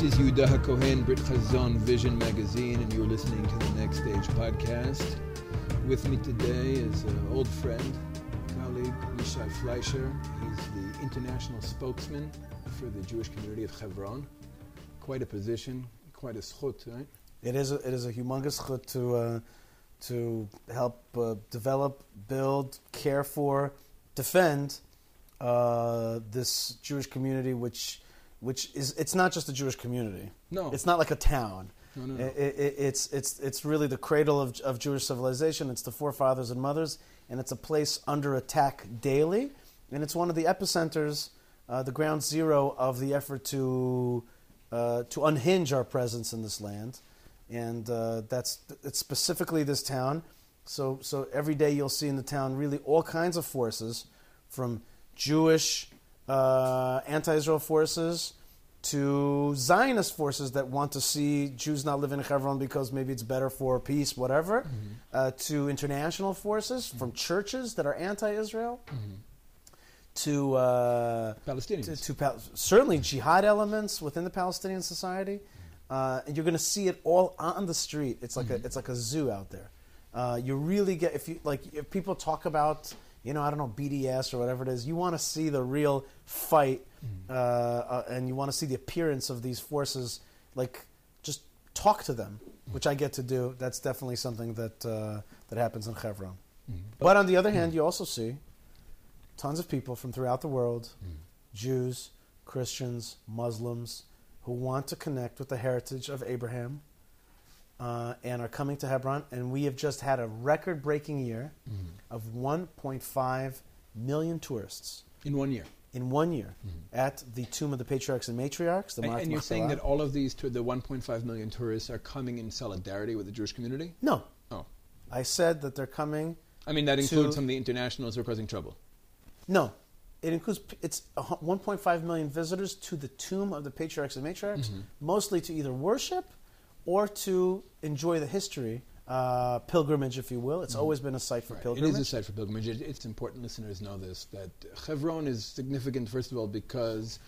This is Yehuda HaKohen, Brit Chazon Vision Magazine, and you're listening to the Next Stage podcast. With me today is an old friend, colleague, Yishai Fleischer. He's the international spokesman for the Jewish community of Hebron. Quite a position, quite a schut, right? It is a, it is a humongous chut to uh, to help uh, develop, build, care for, defend uh, this Jewish community, which which is it's not just a Jewish community. No. it's not like a town. No, no, no. It, it, it's it's it's really the cradle of, of Jewish civilization. It's the forefathers and mothers, and it's a place under attack daily, and it's one of the epicenters, uh, the ground zero of the effort to uh, to unhinge our presence in this land, and uh, that's it's specifically this town. So so every day you'll see in the town really all kinds of forces, from Jewish uh, anti-Israel forces to Zionist forces that want to see Jews not live in Hebron because maybe it's better for peace, whatever, uh, to international forces from churches that are anti-Israel, to, uh, Palestinians. to, to Pal- certainly jihad elements within the Palestinian society, uh, and you're going to see it all on the street. It's like a it's like a zoo out there. Uh, you really get if you like if people talk about you know I don't know BDS or whatever it is, you want to see the real fight, uh, uh, and you want to see the appearance of these forces. Like just talk to them, which I get to do. That's definitely something that uh, that happens in Hebron. But on the other hand, you also see tons of people from throughout the world, Jews, Christians, Muslims, who want to connect with the heritage of Abraham uh, and are coming to Hebron. And we have just had a record breaking year of 1.5 million tourists In one year. in one year at the Tomb of the Patriarchs and Matriarchs. The And, and you're saying that all of these, the 1.5 million tourists, are coming in solidarity with the Jewish community? No, Oh. I said that they're coming. I mean, that includes some of the internationals who are causing trouble. No, it includes it's 1.5 million visitors to the tomb of the patriarchs and matriarchs, Mm-hmm. mostly to either worship or to enjoy the history, uh, pilgrimage, if you will. It's always been a site for Mm-hmm. Right. Pilgrimage. It is a site for pilgrimage. It, it's important listeners know this that Hebron is significant, first of all, because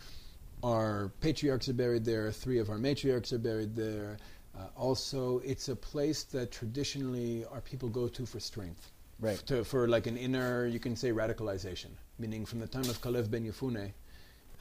our patriarchs are buried there, three of our matriarchs are buried there. Uh, also, it's a place that traditionally our people go to for strength. Right. F- To, for like an inner, you can say, radicalization. Meaning, from the time of Kalev ben Yefune,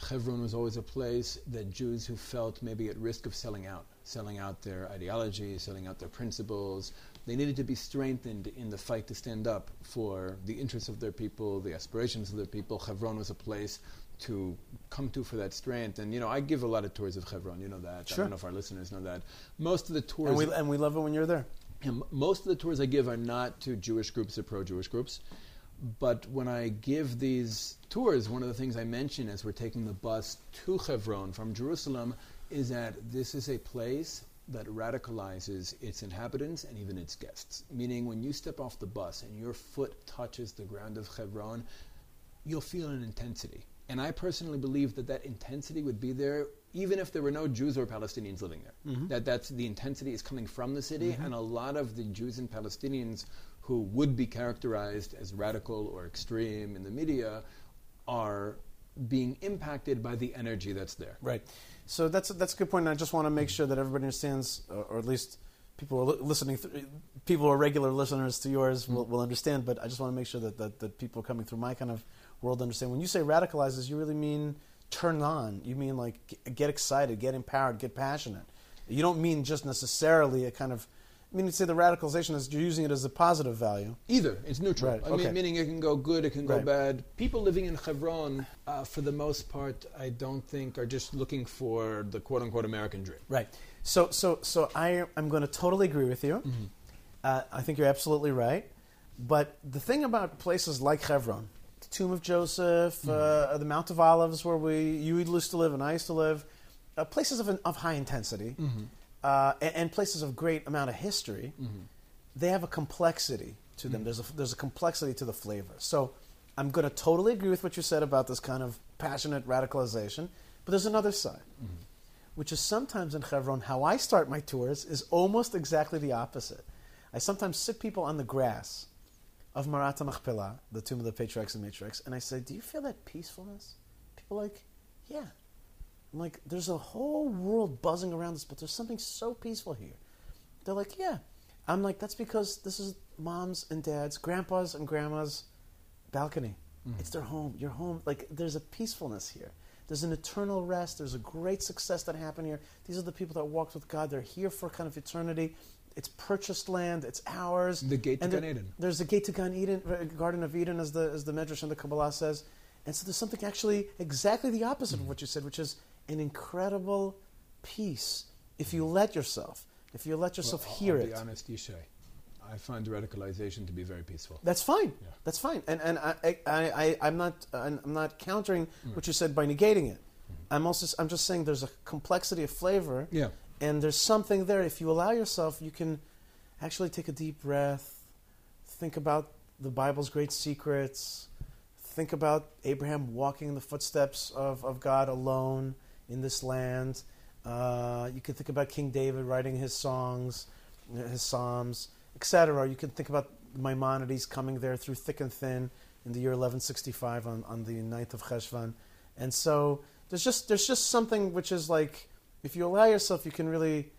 Hebron was always a place that Jews who felt maybe at risk of selling out, selling out their ideology, selling out their principles, they needed to be strengthened in the fight to stand up for the interests of their people, the aspirations of their people. Hebron was a place to come to for that strength. And, you know, I give a lot of tours of Hebron, you know that. Sure. I don't know if our listeners know that. Most of the tours... and, we, and we love it when you're there. Most of the tours I give are not to Jewish groups or pro-Jewish groups, but when I give these tours, one of the things I mention as we're taking the bus to Hebron from Jerusalem is that this is a place that radicalizes its inhabitants and even its guests. Meaning, when you step off the bus and your foot touches the ground of Hebron, you'll feel an intensity. And I personally believe that that intensity would be there even if there were no Jews or Palestinians living there. Mm-hmm. That that's the intensity is coming from the city, mm-hmm. and a lot of the Jews and Palestinians who would be characterized as radical or extreme in the media are being impacted by the energy that's there. Right. So that's that's a good point. And I just want to make sure that everybody understands, or, at least people who are listening, people who are regular listeners to yours will, will understand. But I just want to make sure that, that that people coming through my kind of world understand. When you say radicalizes, you really mean turn on. You mean like get excited, get empowered, get passionate. You don't mean just necessarily a kind of. I mean, you say the radicalization is you're using it as a positive value. Either it's neutral. Right, I mean, okay. meaning it can go good, it can go Right. bad. People living in Hebron, uh, for the most part, I don't think are just looking for the quote unquote American dream. Right. So, so, so I, I'm going to totally agree with you. Uh, I think you're absolutely right. But the thing about places like Hebron, the Tomb of Joseph, uh, the Mount of Olives, where we you used to live and I used to live, uh, places of, of high intensity, uh, and, and places of great amount of history, mm-hmm. they have a complexity to them. Mm-hmm. There's a there's a complexity to the flavor. So, I'm going to totally agree with what you said about this kind of passionate radicalization. But there's another side mm-hmm. which is sometimes in Hebron, how I start my tours is almost exactly the opposite. I sometimes sit people on the grass of Marat Machpelah, the tomb of the patriarchs and matriarchs, and I say, Do you feel that peacefulness? People are like, Yeah. I'm like, there's a whole world buzzing around us, but there's something so peaceful here. They're like, yeah. I'm like, that's because this is moms and dads, grandpas and grandmas' balcony. It's their home. Your home. Like, there's a peacefulness here. There's an eternal rest. There's a great success that happened here. These are the people that walked with God. They're here for kind of eternity. It's purchased land. It's ours. The gate to Gan Eden. There's a gate to Gan Eden, uh, Garden of Eden, as the as the Medrash and the Kabbalah says. And so there's something actually exactly the opposite of what you said, which is an incredible peace. If you let yourself, if you let yourself Well, hear I'll it, Be honest, Yishai. I find radicalization to be very peaceful. that's fine. Yeah. That's fine. And and I I, I I'm not I'm not countering Mm. what you said by negating it. Mm-hmm. I'm also I'm just saying there's a complexity of flavor, Yeah. and there's something there. If you allow yourself, you can actually take a deep breath, think about the Bible's great secrets, think about Abraham walking in the footsteps of, of God alone in this land. Uh, you can think about King David writing his songs, his psalms, etc. You can think about Maimonides coming there through thick and thin in the year 1165 on, on the 9th of Cheshvan. And so there's just there's just something which is like if you allow yourself, you can really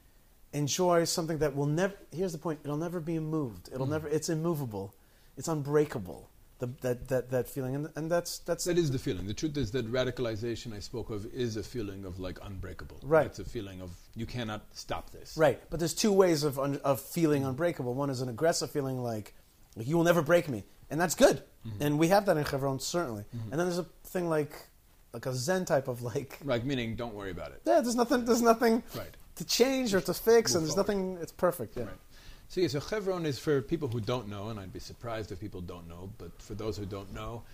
enjoy something that will never. Here's the point: it'll never be moved. It'll Mm. never. It's immovable. It's unbreakable. The, that that that feeling, and, and that's that's That is the feeling. The truth is that radicalization I spoke of is a feeling of like unbreakable. Right. It's a feeling of you cannot stop this. right. But there's two ways of un, of feeling unbreakable. One is an aggressive feeling, like you will never break me, and that's good. Mm-hmm. And we have that in Chevron certainly. Mm-hmm. And then there's a thing like like a Zen type of like Right, meaning don't worry about it. yeah, there's nothing there's nothing Right. to change or to fix, Move and there's forward. nothing. It's perfect. Yeah. Right. So yeah, so Chevron is for people who don't know, and I'd be surprised if people don't know, but for those who don't know,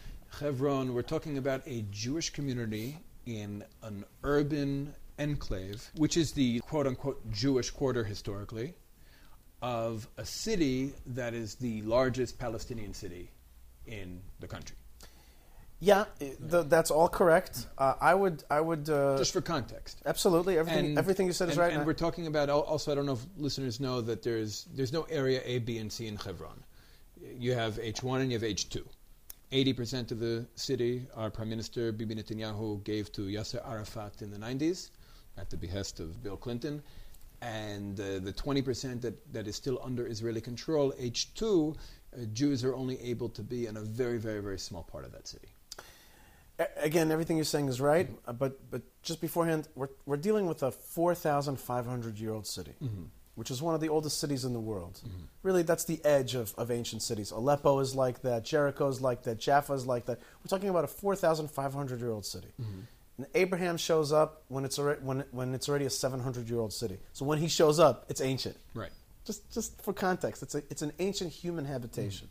Chevron, we're talking about a Jewish community in an urban enclave, which is the quote unquote Jewish quarter historically, of a city that is the largest Palestinian city in the country. Yeah, i- th- that's all correct. Uh, I would I would uh, Just for context. absolutely everything everything you said is and, right. And we're talking about also. I don't know if listeners know that there's there's no area A, B, and C in Hebron. You have H one and you have H two. Eighty percent of the city, our Prime Minister Bibi Netanyahu gave to Yasser Arafat in the '90s, at the behest of Bill Clinton, and uh, the twenty percent that, that is still under Israeli control, H two, uh, Jews are only able to be in a very, very, very small part of that city. Again, everything you're saying is right, uh, but but just beforehand, we're we're dealing with a 4,500 year old city, which is one of the oldest cities in the world. Really, that's the edge of, of ancient cities. Aleppo is like that, Jericho is like that, Jaffa is like that. We're talking about a 4,500 year old city. And Abraham shows up when it's already, when, when it's already a 700 year old city. So when he shows up, it's ancient. Right. Just, just for context, it's, a, it's an ancient human habitation.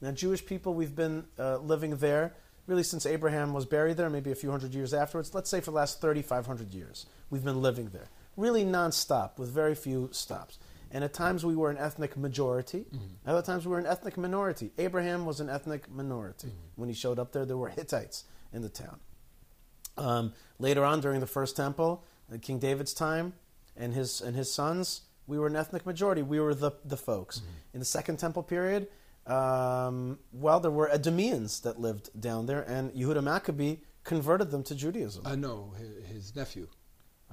Now, Jewish people, we've been uh, living there really since Abraham was buried there, maybe a few hundred years afterwards. Let's say for the last 3,500 years, we've been living there. Really nonstop, with very few stops. And at times we were an ethnic majority, other times we were an ethnic minority. Abraham was an ethnic minority. When he showed up there, there were Hittites in the town. Um, later on, during the first temple, uh, King David's time, and his and his sons, we were an ethnic majority. We were the the folks. In the second temple period, um, well, there were Edomians that lived down there, and Yehuda Maccabee converted them to Judaism. Uh, know his nephew,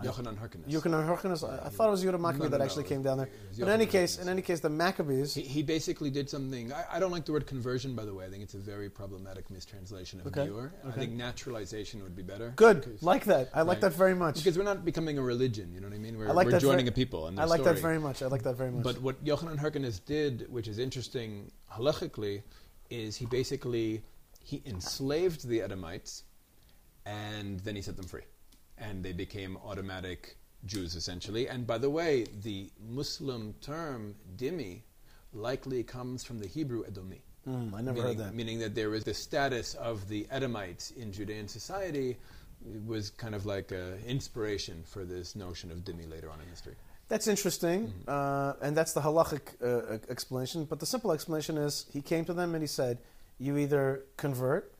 Yochanan Hyrcanus. Yochanan Hyrcanus, I, I thought it was Yehuda Maccabee No, no, that no, actually came down there. But in any case, in any case, the Maccabees. He, he basically did something. I, I don't like the word conversion, by the way. I think it's a very problematic mistranslation of Okay, giyur. I think naturalization would be better. Good, like that. I like that very much. Because we're not becoming a religion, you know what I mean? We're, I like we're joining very- a people. And I like that very much. I like that very much. But what Yochanan Hyrcanus did, which is interesting halachically, is he basically he enslaved the Edomites, and then he set them free, and they became automatic Jews essentially. And by the way, the Muslim term dhimmi likely comes from the Hebrew Edomi. Mm, I never meaning, heard that. Meaning that there was the status of the Edomites in Judean society was kind of like an inspiration for this notion of dhimmi later on in history. That's interesting, Mm-hmm. uh, and that's the halachic uh, explanation. But the simple explanation is he came to them and he said, "You either convert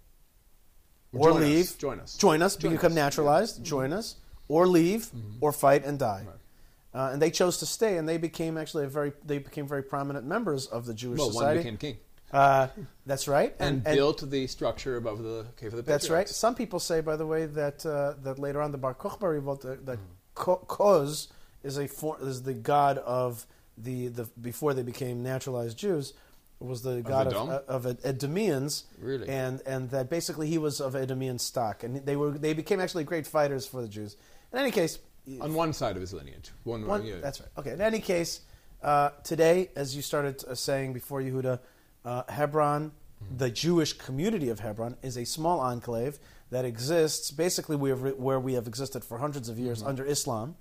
or Join us, leave, join us. join us, Join become us, naturalized, join us, or leave, or fight and die." Right. Uh, and they chose to stay, and they became actually a very they became very prominent members of the Jewish Well, one became king. Uh, that's right. And, built the structure above the cave of the That's right. Some people say, by the way, that uh, that later on the Bar Kokhba revolt, uh, that Ko- Koz is a for, is the god of the, the before they became naturalized Jews was the god Edom? of, of, Edomians, Really? and and that basically he was of Edomian stock, and they were they became actually great fighters for the Jews. In any case, On one side of his lineage. One, one, yeah. That's right. Okay. In any case, uh, today, as you started uh, saying before, Yehuda, uh, Hebron, the Jewish community of Hebron, is a small enclave that exists basically where, where we have existed for hundreds of years under Islam,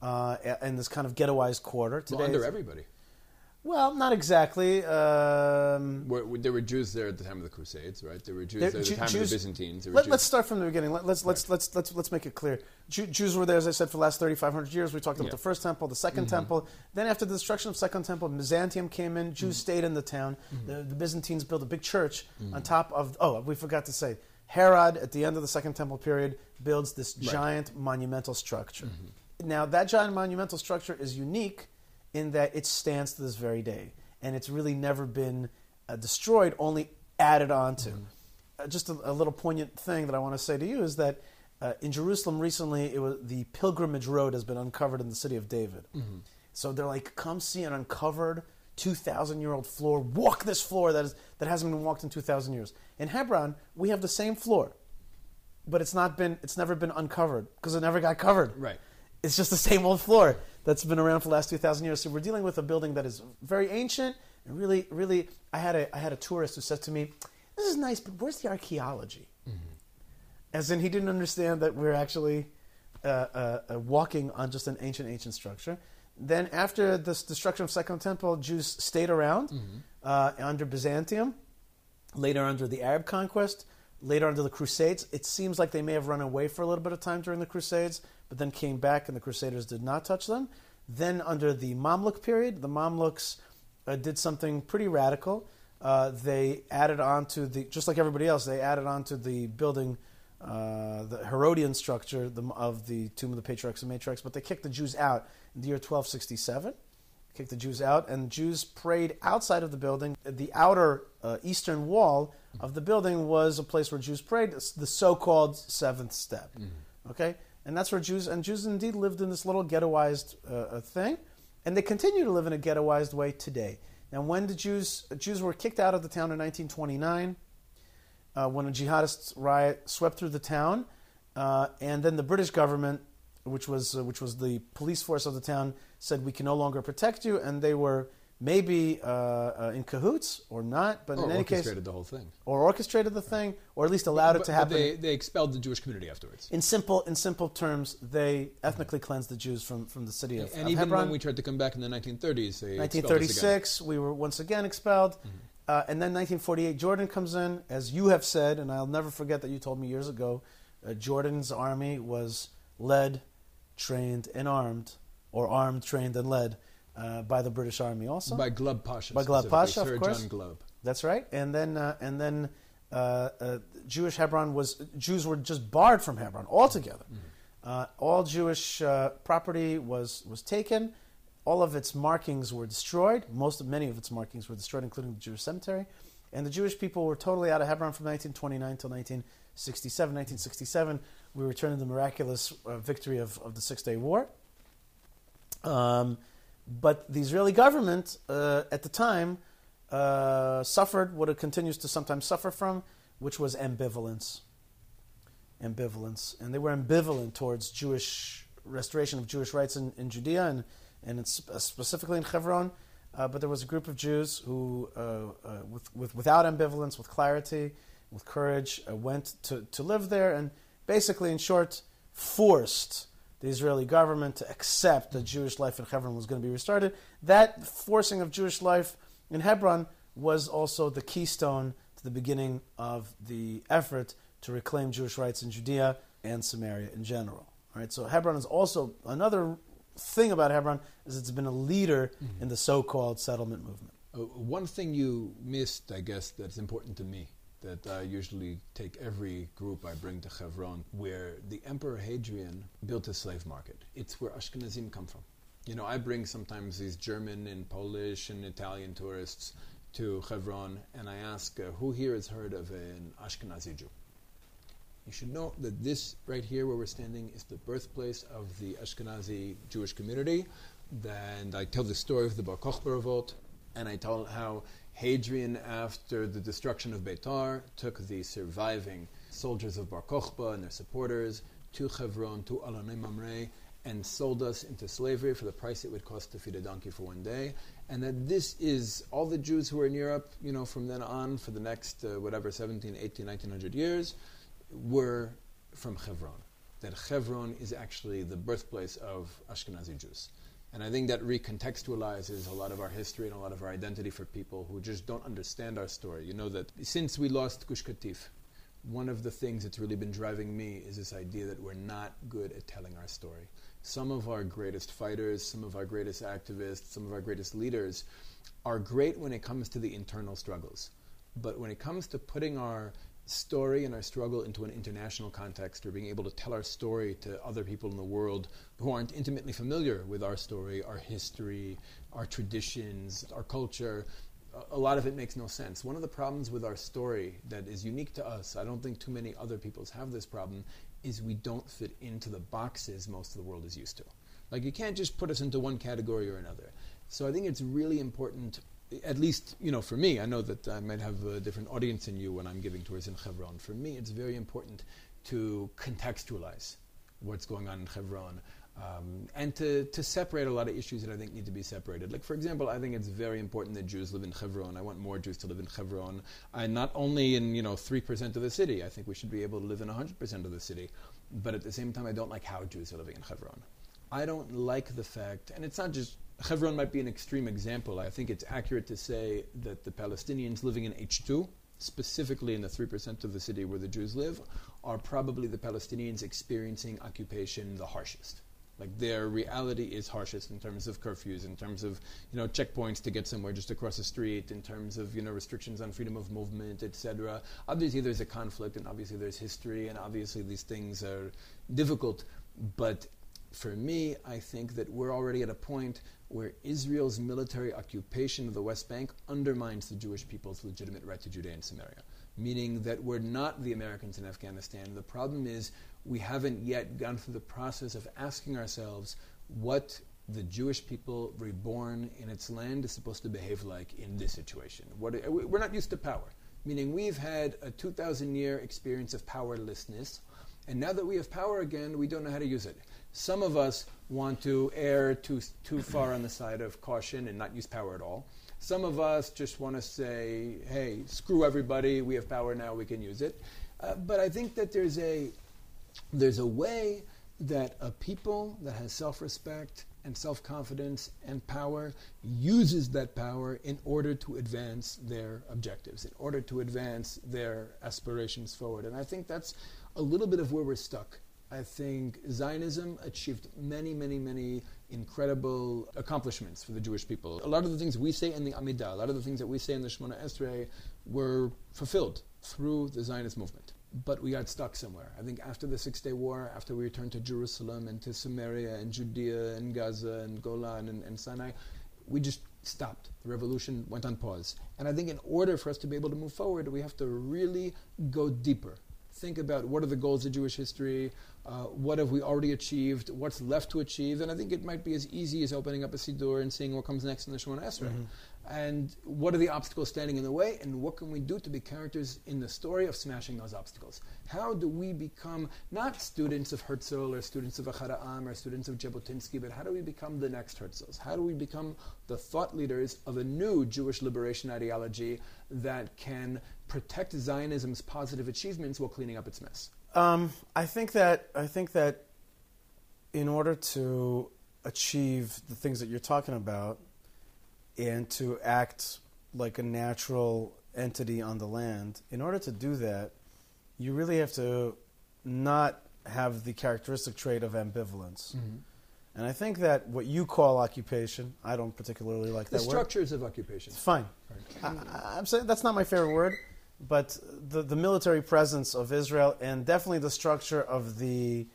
uh, in this kind of ghettoized quarter. Today, Well, under everybody. Well, not exactly. Um, Where, where- there were Jews there at the time of the Crusades, right? There were Jews There- there, at the time Jews- of the Byzantines. Let, us start from the beginning. Let, us let's let's let's let's make it clear. Jew, Jews were there, as I said, for the last thirty five hundred years. We talked about Yeah. the first temple, the 2nd mm-hmm. temple. Then, after the destruction of Second Temple, Byzantium came in. Jews mm-hmm. stayed in the town. Mm-hmm. The, the Byzantines built a big church on top of. Oh, we forgot to say, Herod at the end of the Second Temple period builds this giant monumental structure. Now, that giant monumental structure is unique in that it stands to this very day, and it's really never been uh, destroyed, only added onto. Uh, just a, a little poignant thing that I want to say to you is that uh, in Jerusalem recently, it was the pilgrimage road has been uncovered in the city of David. So they're like, come see an uncovered. 2,000 year old floor. Walk this floor that, is, that hasn't been walked in 2,000 years. In Hebron, we have the same floor, but it's not been, it's never been uncovered because it never got covered. Right. It's just the same old floor that's been around for the last 2,000 years. So we're dealing with a building that is very ancient and really, really. I had a, I had a tourist who said to me, This is nice, but where's the archaeology? As in, he didn't understand that we're actually uh, uh, uh, walking on just an ancient, ancient structure. Then, after the destruction of Second Temple, Jews stayed around uh, under Byzantium, later under the Arab conquest, later under the Crusades. It seems like they may have run away for a little bit of time during the Crusades, but then came back and the Crusaders did not touch them. Then, under the Mamluk period, the Mamluks uh, did something pretty radical. Uh, they added on to the, just like everybody else, they added on to the building, uh, the Herodian structure the, of the Tomb of the Patriarchs and Matriarchs, but they kicked the Jews out in the year 1267 kicked the Jews out, and Jews prayed outside of the building. The outer uh, eastern wall of the building was a place where Jews prayed, the so-called seventh step. Okay, and that's where Jews and Jews indeed lived in this little ghettoized uh, uh, thing, and they continue to live in a ghettoized way today. Now, when the Jews Jews were kicked out of the town in 1929, uh, when a jihadist riot swept through the town, uh, and then the British government, which was uh, which was the police force of the town, said we can no longer protect you, and they were maybe uh, uh, in cahoots or not, but or in any case, orchestrated the whole thing. or orchestrated the thing, or at least allowed it to but happen. they, they expelled the Jewish community afterwards. in simple in simple terms, they ethnically cleansed the Jews from, from the city of, And of even Hebron. when we tried to come back in the 1930s, they expelled us again. 1936, we were once again expelled. Uh, and then 1948, Jordan comes in, as you have said, and I'll never forget that you told me years ago. Uh, Jordan's army was led, trained, and armed, or armed, trained, and led uh, by the British Army also. By Glubb Pasha. By Glubb Pasha, of course. John Glubb. That's right. And then uh, and then uh, uh, Jewish Hebron was Jews were just barred from Hebron altogether. Uh, all Jewish uh, property was was taken. All of its markings were destroyed. Most of many of its markings were destroyed, including the Jewish cemetery. And the Jewish people were totally out of Hebron from 1929 until 1967. 1967, we returned to the miraculous uh, victory of, of the Six Day War. Um, but the Israeli government uh, at the time uh, suffered what it continues to sometimes suffer from, which was ambivalence. Ambivalence. And they were ambivalent towards Jewish restoration of Jewish rights in, in Judea and, and specifically in Hebron. Uh, but there was a group of Jews who, uh, uh, with, with, without ambivalence, with clarity, with courage, uh, went to, to live there and basically, in short, forced the Israeli government to accept that Jewish life in Hebron was going to be restarted. That forcing of Jewish life in Hebron was also the keystone to the beginning of the effort to reclaim Jewish rights in Judea and Samaria in general. All right, so Hebron is also another thing about Hebron is it's been a leader in the so-called settlement movement. Uh, one thing you missed, I guess, that's important to me, that I usually take every group I bring to Hebron, where the Emperor Hadrian built a slave market. It's where Ashkenazim come from. You know, I bring sometimes these German and Polish and Italian tourists to Hebron and I ask uh, who here has heard of an Ashkenazi Jew. You should know that this right here where we're standing is the birthplace of the Ashkenazi Jewish community. And I tell the story of the Bar Kokhba revolt, and I tell how Hadrian, after the destruction of Beitar, took the surviving soldiers of Bar Kokhba and their supporters to Hebron, to Alonei Mamre, and sold us into slavery for the price it would cost to feed a donkey for one day. And that this is all the Jews who were in Europe, you know, from then on for the next, uh, whatever, 17, 18, 1900 years, were from Hebron. That Hebron is actually the birthplace of Ashkenazi Jews. And I think that recontextualizes a lot of our history and a lot of our identity for people who just don't understand our story. You know that since we lost Gush Katif, one of the things that's really been driving me is this idea that we're not good at telling our story. Some of our greatest fighters, some of our greatest activists, some of our greatest leaders are great when it comes to the internal struggles. But when it comes to putting our story and our struggle into an international context or being able to tell our story to other people in the world who aren't intimately familiar with our story, our history, our traditions, our culture, a lot of it makes no sense. One of the problems with our story that is unique to us, I don't think too many other peoples have this problem, is we don't fit into the boxes most of the world is used to. Like you can't just put us into one category or another. So I think it's really important at least, you know, for me, I know that I might have a different audience than you when I'm giving tours in Hebron. For me, it's very important to contextualize what's going on in Hebron um, and to, to separate a lot of issues that I think need to be separated. Like, for example, I think it's very important that Jews live in Hebron. I want more Jews to live in Hebron. and not only in, you know, 3% of the city. I think we should be able to live in 100% of the city. But at the same time, I don't like how Jews are living in Hebron. I don't like the fact, and it's not just Hebron might be an extreme example. I think it's accurate to say that the Palestinians living in H2, specifically in the 3% of the city where the Jews live, are probably the Palestinians experiencing occupation the harshest. Like their reality is harshest in terms of curfews, in terms of you know checkpoints to get somewhere just across the street, in terms of you know restrictions on freedom of movement, etc. Obviously, there's a conflict, and obviously there's history, and obviously these things are difficult. But for me, I think that we're already at a point where Israel's military occupation of the West Bank undermines the Jewish people's legitimate right to Judea and Samaria. Meaning that we're not the Americans in Afghanistan. The problem is we haven't yet gone through the process of asking ourselves what the Jewish people reborn in its land is supposed to behave like in this situation. What, we're not used to power, meaning we've had a 2,000 year experience of powerlessness, and now that we have power again, we don't know how to use it. Some of us want to err too, too far on the side of caution and not use power at all. Some of us just want to say, hey, screw everybody, we have power now, we can use it. Uh, but I think that there's a, there's a way that a people that has self respect and self confidence and power uses that power in order to advance their objectives, in order to advance their aspirations forward. And I think that's a little bit of where we're stuck I think Zionism achieved many, many, many incredible accomplishments for the Jewish people. A lot of the things we say in the Amidah, a lot of the things that we say in the Shemona Esrei were fulfilled through the Zionist movement. But we got stuck somewhere. I think after the Six Day War, after we returned to Jerusalem and to Samaria and Judea and Gaza and Golan and, and Sinai, we just stopped. The revolution went on pause. And I think in order for us to be able to move forward, we have to really go deeper think about what are the goals of Jewish history, uh, what have we already achieved, what's left to achieve, and I think it might be as easy as opening up a Siddur and seeing what comes next in the Shemona Esrei. Mm-hmm and what are the obstacles standing in the way, and what can we do to be characters in the story of smashing those obstacles? How do we become not students of Herzl or students of Ahad Ha'am or students of Jabotinsky, but how do we become the next Herzls? How do we become the thought leaders of a new Jewish liberation ideology that can protect Zionism's positive achievements while cleaning up its mess? Um, I think that I think that in order to achieve the things that you're talking about, and to act like a natural entity on the land, in order to do that, you really have to not have the characteristic trait of ambivalence. Mm-hmm. And I think that what you call occupation, I don't particularly like the that word. The structures of occupation. It's fine. Right. I, am saying that's not my favorite word, but the, the military presence of Israel and definitely the structure of the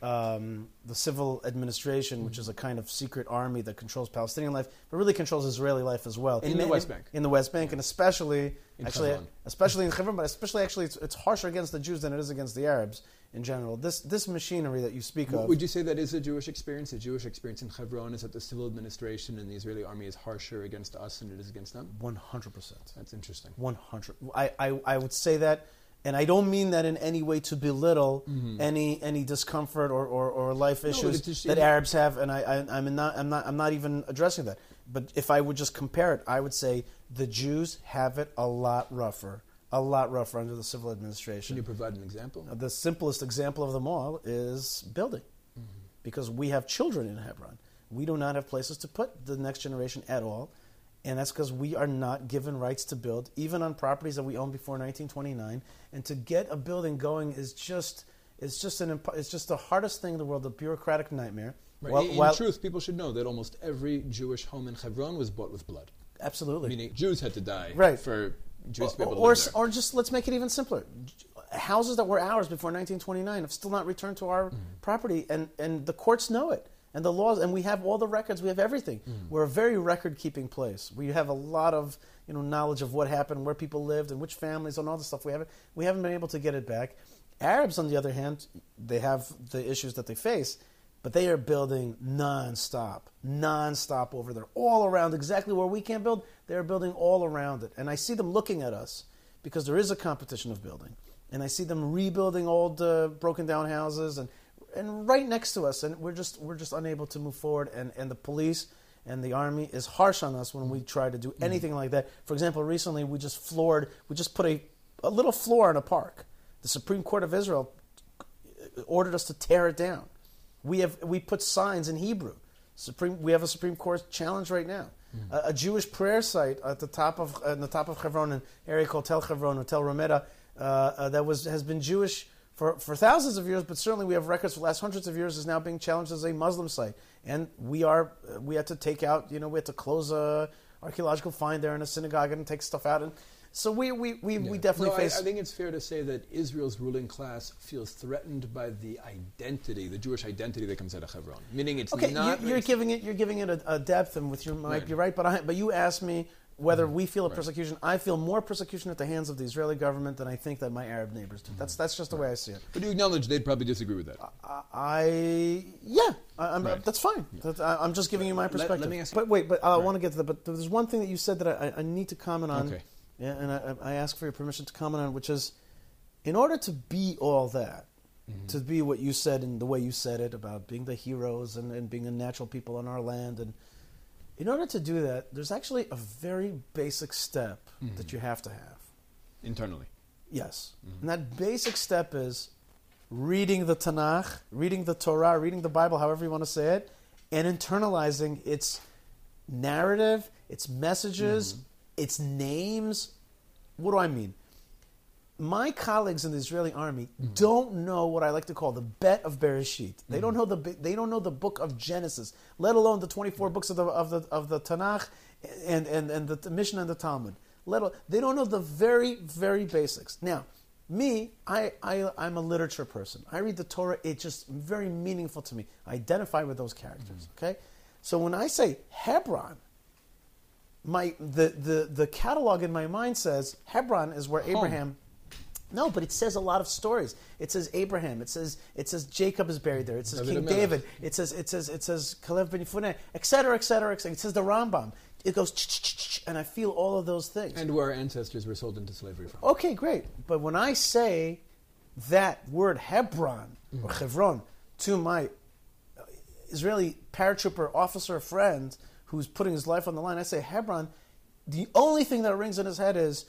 um, the civil administration, which is a kind of secret army that controls Palestinian life, but really controls Israeli life as well. In the ma- West Bank. In the West Bank, and especially In actually, Hebron. especially in Hebron, but especially actually, it's, it's harsher against the Jews than it is against the Arabs in general. This this machinery that you speak of. Would you say that is a Jewish experience? A Jewish experience in Hebron is that the civil administration and the Israeli army is harsher against us than it is against them? One hundred percent. That's interesting. One hundred. I, I I would say that, and I don't mean that in any way to belittle mm-hmm. any any discomfort or, or, or life issues it's just- that Arabs have, and I, I I'm not I'm not I'm not even addressing that. But if I would just compare it, I would say the Jews have it a lot rougher, a lot rougher under the civil administration. Can you provide an example? Uh, the simplest example of them all is building, mm-hmm. because we have children in Hebron. We do not have places to put the next generation at all, and that's because we are not given rights to build, even on properties that we owned before 1929. And to get a building going is just it's just an impo- it's just the hardest thing in the world, a bureaucratic nightmare. Right. While- in, in while- truth, people should know that almost every Jewish home in Hebron was bought with blood. absolutely. Meaning Jews had to die Right. for Jews to or, or, live there. or just let's make it even simpler. Houses that were ours before 1929 have still not returned to our Mm-hmm. property, and, and the courts know it, and the laws, and we have all the records, we have everything. Mm-hmm. We're a very record-keeping place. We have a lot of you know knowledge of what happened, where people lived, and which families, and all the stuff. We haven't we haven't been able to get it back. Arabs, on the other hand, they have the issues that they face, but they are building nonstop, nonstop over there, all around exactly where we can't build. They are building all around it, and I see them looking at us because there is a competition of building, and I see them rebuilding old, uh, broken down houses, and and right next to us, and we're just we're just unable to move forward, and and the police. And the army is harsh on us when we try to do anything like that. For example, recently we just floored, we just put a, a little floor in a park. The Supreme Court of Israel ordered us to tear it down. We have we put signs in Hebrew. Supreme, we have a Supreme Court challenge right now. A, a Jewish prayer site at the top of on the top of Hebron, an area called Tel Hebron or Tel Romeda, uh, uh, that was has been Jewish for, for thousands of years, but certainly we have records for the last hundreds of years is now being challenged as a Muslim site, and we are uh, we had to take out you know we had to close a archaeological find there in a synagogue and take stuff out, and so we we, we, we definitely No, I- face I, think it's fair to say that Israel's ruling class feels threatened by the identity, the Jewish identity that comes out of Hebron. Meaning it's Okay, not. you, you're it's- giving it you're giving it a, a depth, and with your might Right. be right, but I, but you asked me whether we feel a Right. persecution. I feel more persecution at the hands of the Israeli government than I think that my Arab neighbors do. That's that's just the way I see it. But you acknowledge they'd probably disagree with that. I, I yeah, I, I'm, Right. that's fine. That- I, I'm just giving you my Let- let perspective. me ask you- but wait, but uh, I want to get to that. But there's one thing that you said that I, I need to comment on. Okay. Yeah, and I, I ask for your permission to comment on, which is, in order to be all that, Mm-hmm. to be what you said and the way you said it about being the heroes and, and being a natural people on our land, and in order to do that, there's actually a very basic step Mm-hmm. that you have to have. Internally. Yes. And that basic step is reading the Tanakh, reading the Torah, reading the Bible, however you want to say it, and internalizing its narrative, its messages, its names. What do I mean? My colleagues in the Israeli army mm-hmm. don't know what I like to call the bet of Bereshit. They don't mm-hmm. know the they don't know the book of Genesis, let alone the twenty four books of the of the of the Tanakh and and and the Mishnah and the Talmud. Let al- they don't know the very very basics. Now, me, I, I I'm a literature person. I read the Torah. It's just very meaningful to me. I identify with those characters. Mm-hmm. Okay, so when I say Hebron, my the, the the catalog in my mind says Hebron is where Abraham. No, but it says a lot of stories. It says Abraham. It says it says Jacob is buried there. It says David King David. It says it says it says Caleb ben Yefuneh, etc., etc., etc. It says the Rambam. It goes and I feel all of those things. And where our ancestors were sold into slavery from. Okay, great. But when I say that word Hebron or mm. Hebron to my Israeli paratrooper officer friend who's putting his life on the line, I say Hebron. The only thing that rings in his head is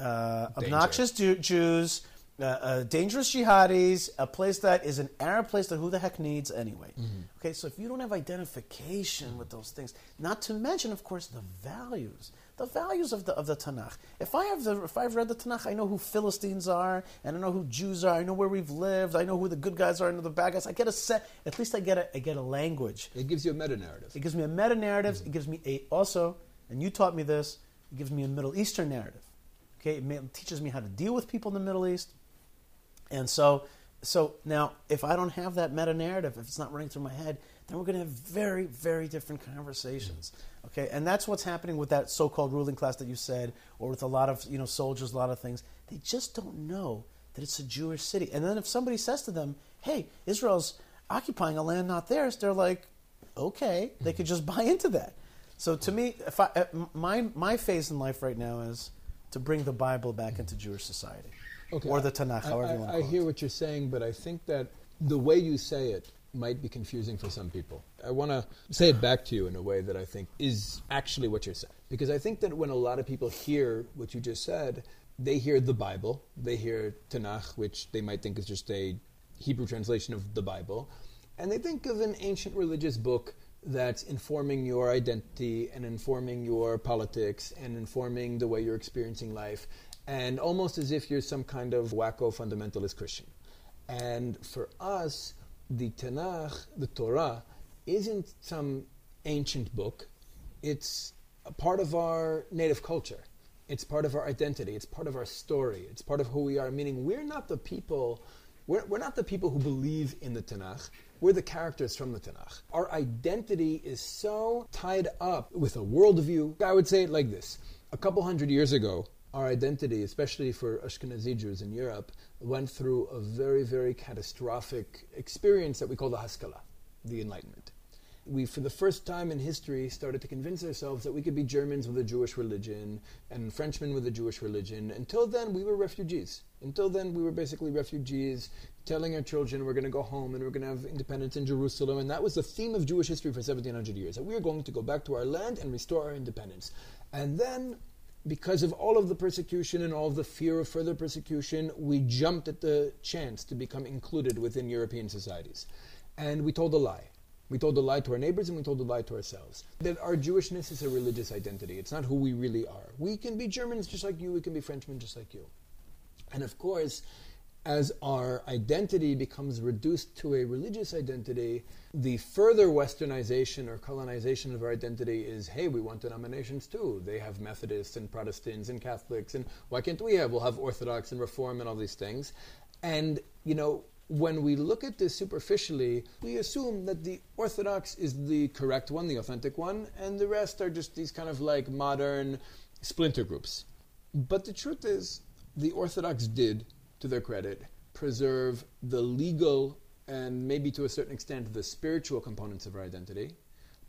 uh, obnoxious Jew- Jews, uh, uh, dangerous jihadis, a place that is an Arab place that who the heck needs anyway. Okay, so if you don't have identification with those things, not to mention, of course, the values, the values of the of the Tanakh. If I have the if I've read the Tanakh, I know who Philistines are, and I know who Jews are. I know where we've lived. I know who the good guys are and the bad guys. I get a set. At least I get a I get a language. It gives you a meta narrative. It gives me a meta narrative. It gives me a also, and you taught me this. It gives me a Middle Eastern narrative. Okay, it teaches me how to deal with people in the Middle East, and so so now, if I don't have that meta narrative, if it's not running through my head, then we're going to have very, very different conversations. Okay, and that's what's happening with that so-called ruling class that you said, or with a lot of you know soldiers, a lot of things. They just don't know that it's a Jewish city. And then if somebody says to them, "Hey, Israel's occupying a land not theirs," they're like, "Okay," they could just buy into that. So to me, I, uh, my my phase in life right now is to bring the Bible back into Jewish society, Okay, or the Tanakh, I, however I- you want to I hear it. what you're saying, but I think that the way you say it might be confusing for some people. I want to say it back to you in a way that I think is actually what you're saying. Because I think that when a lot of people hear what you just said, they hear the Bible, they hear Tanakh, which they might think is just a Hebrew translation of the Bible, and they think of an ancient religious book that's informing your identity and informing your politics and informing the way you're experiencing life, and almost as if you're some kind of wacko fundamentalist Christian. And for us, the Tanakh, the Torah, isn't some ancient book. It's a part of our native culture. It's part of our identity. It's part of our story. It's part of who we are. Meaning, we're not the people. We're, we're not the people who believe in the Tanakh. We're the characters from the Tanakh. Our identity is so tied up with a worldview. I would say it like this: a couple hundred years ago, our identity, especially for Ashkenazi Jews in Europe, went through a very, very catastrophic experience that we call the Haskalah, the Enlightenment. We, for the first time in history, started to convince ourselves that we could be Germans with a Jewish religion and Frenchmen with a Jewish religion. Until then, we were refugees. Until then, we were basically refugees, telling our children we're going to go home and we're going to have independence in Jerusalem. And that was the theme of Jewish history for 1700 years that we are going to go back to our land and restore our independence. And then because of all of the persecution and all of the fear of further persecution, we jumped at the chance to become included within European societies. And we told a lie. We told a lie to our neighbors and we told a lie to ourselves. That our Jewishness is a religious identity. It's not who we really are. We can be Germans just like you, we can be Frenchmen just like you. And of course, as our identity becomes reduced to a religious identity, the further westernization or colonization of our identity is hey, we want denominations too. They have Methodists and Protestants and Catholics, and why can't we have? We'll have Orthodox and Reform and all these things. And, you know, when we look at this superficially, we assume that the Orthodox is the correct one, the authentic one, and the rest are just these kind of like modern splinter groups. But the truth is, the Orthodox did, to their credit, preserve the legal and maybe to a certain extent the spiritual components of our identity.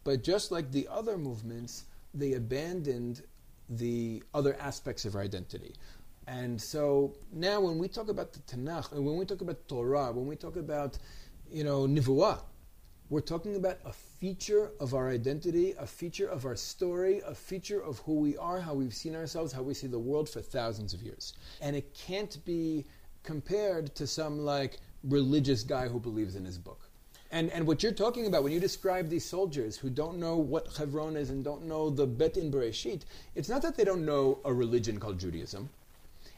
But just like the other movements, they abandoned the other aspects of our identity. And so now when we talk about the Tanakh, and when we talk about Torah, when we talk about, you know, Nivuah, we're talking about a feature of our identity, a feature of our story, a feature of who we are, how we've seen ourselves, how we see the world for thousands of years. And it can't be compared to some like religious guy who believes in his book. And, and what you're talking about when you describe these soldiers who don't know what Hebron is and don't know the Bet in Bereshit, it's not that they don't know a religion called Judaism.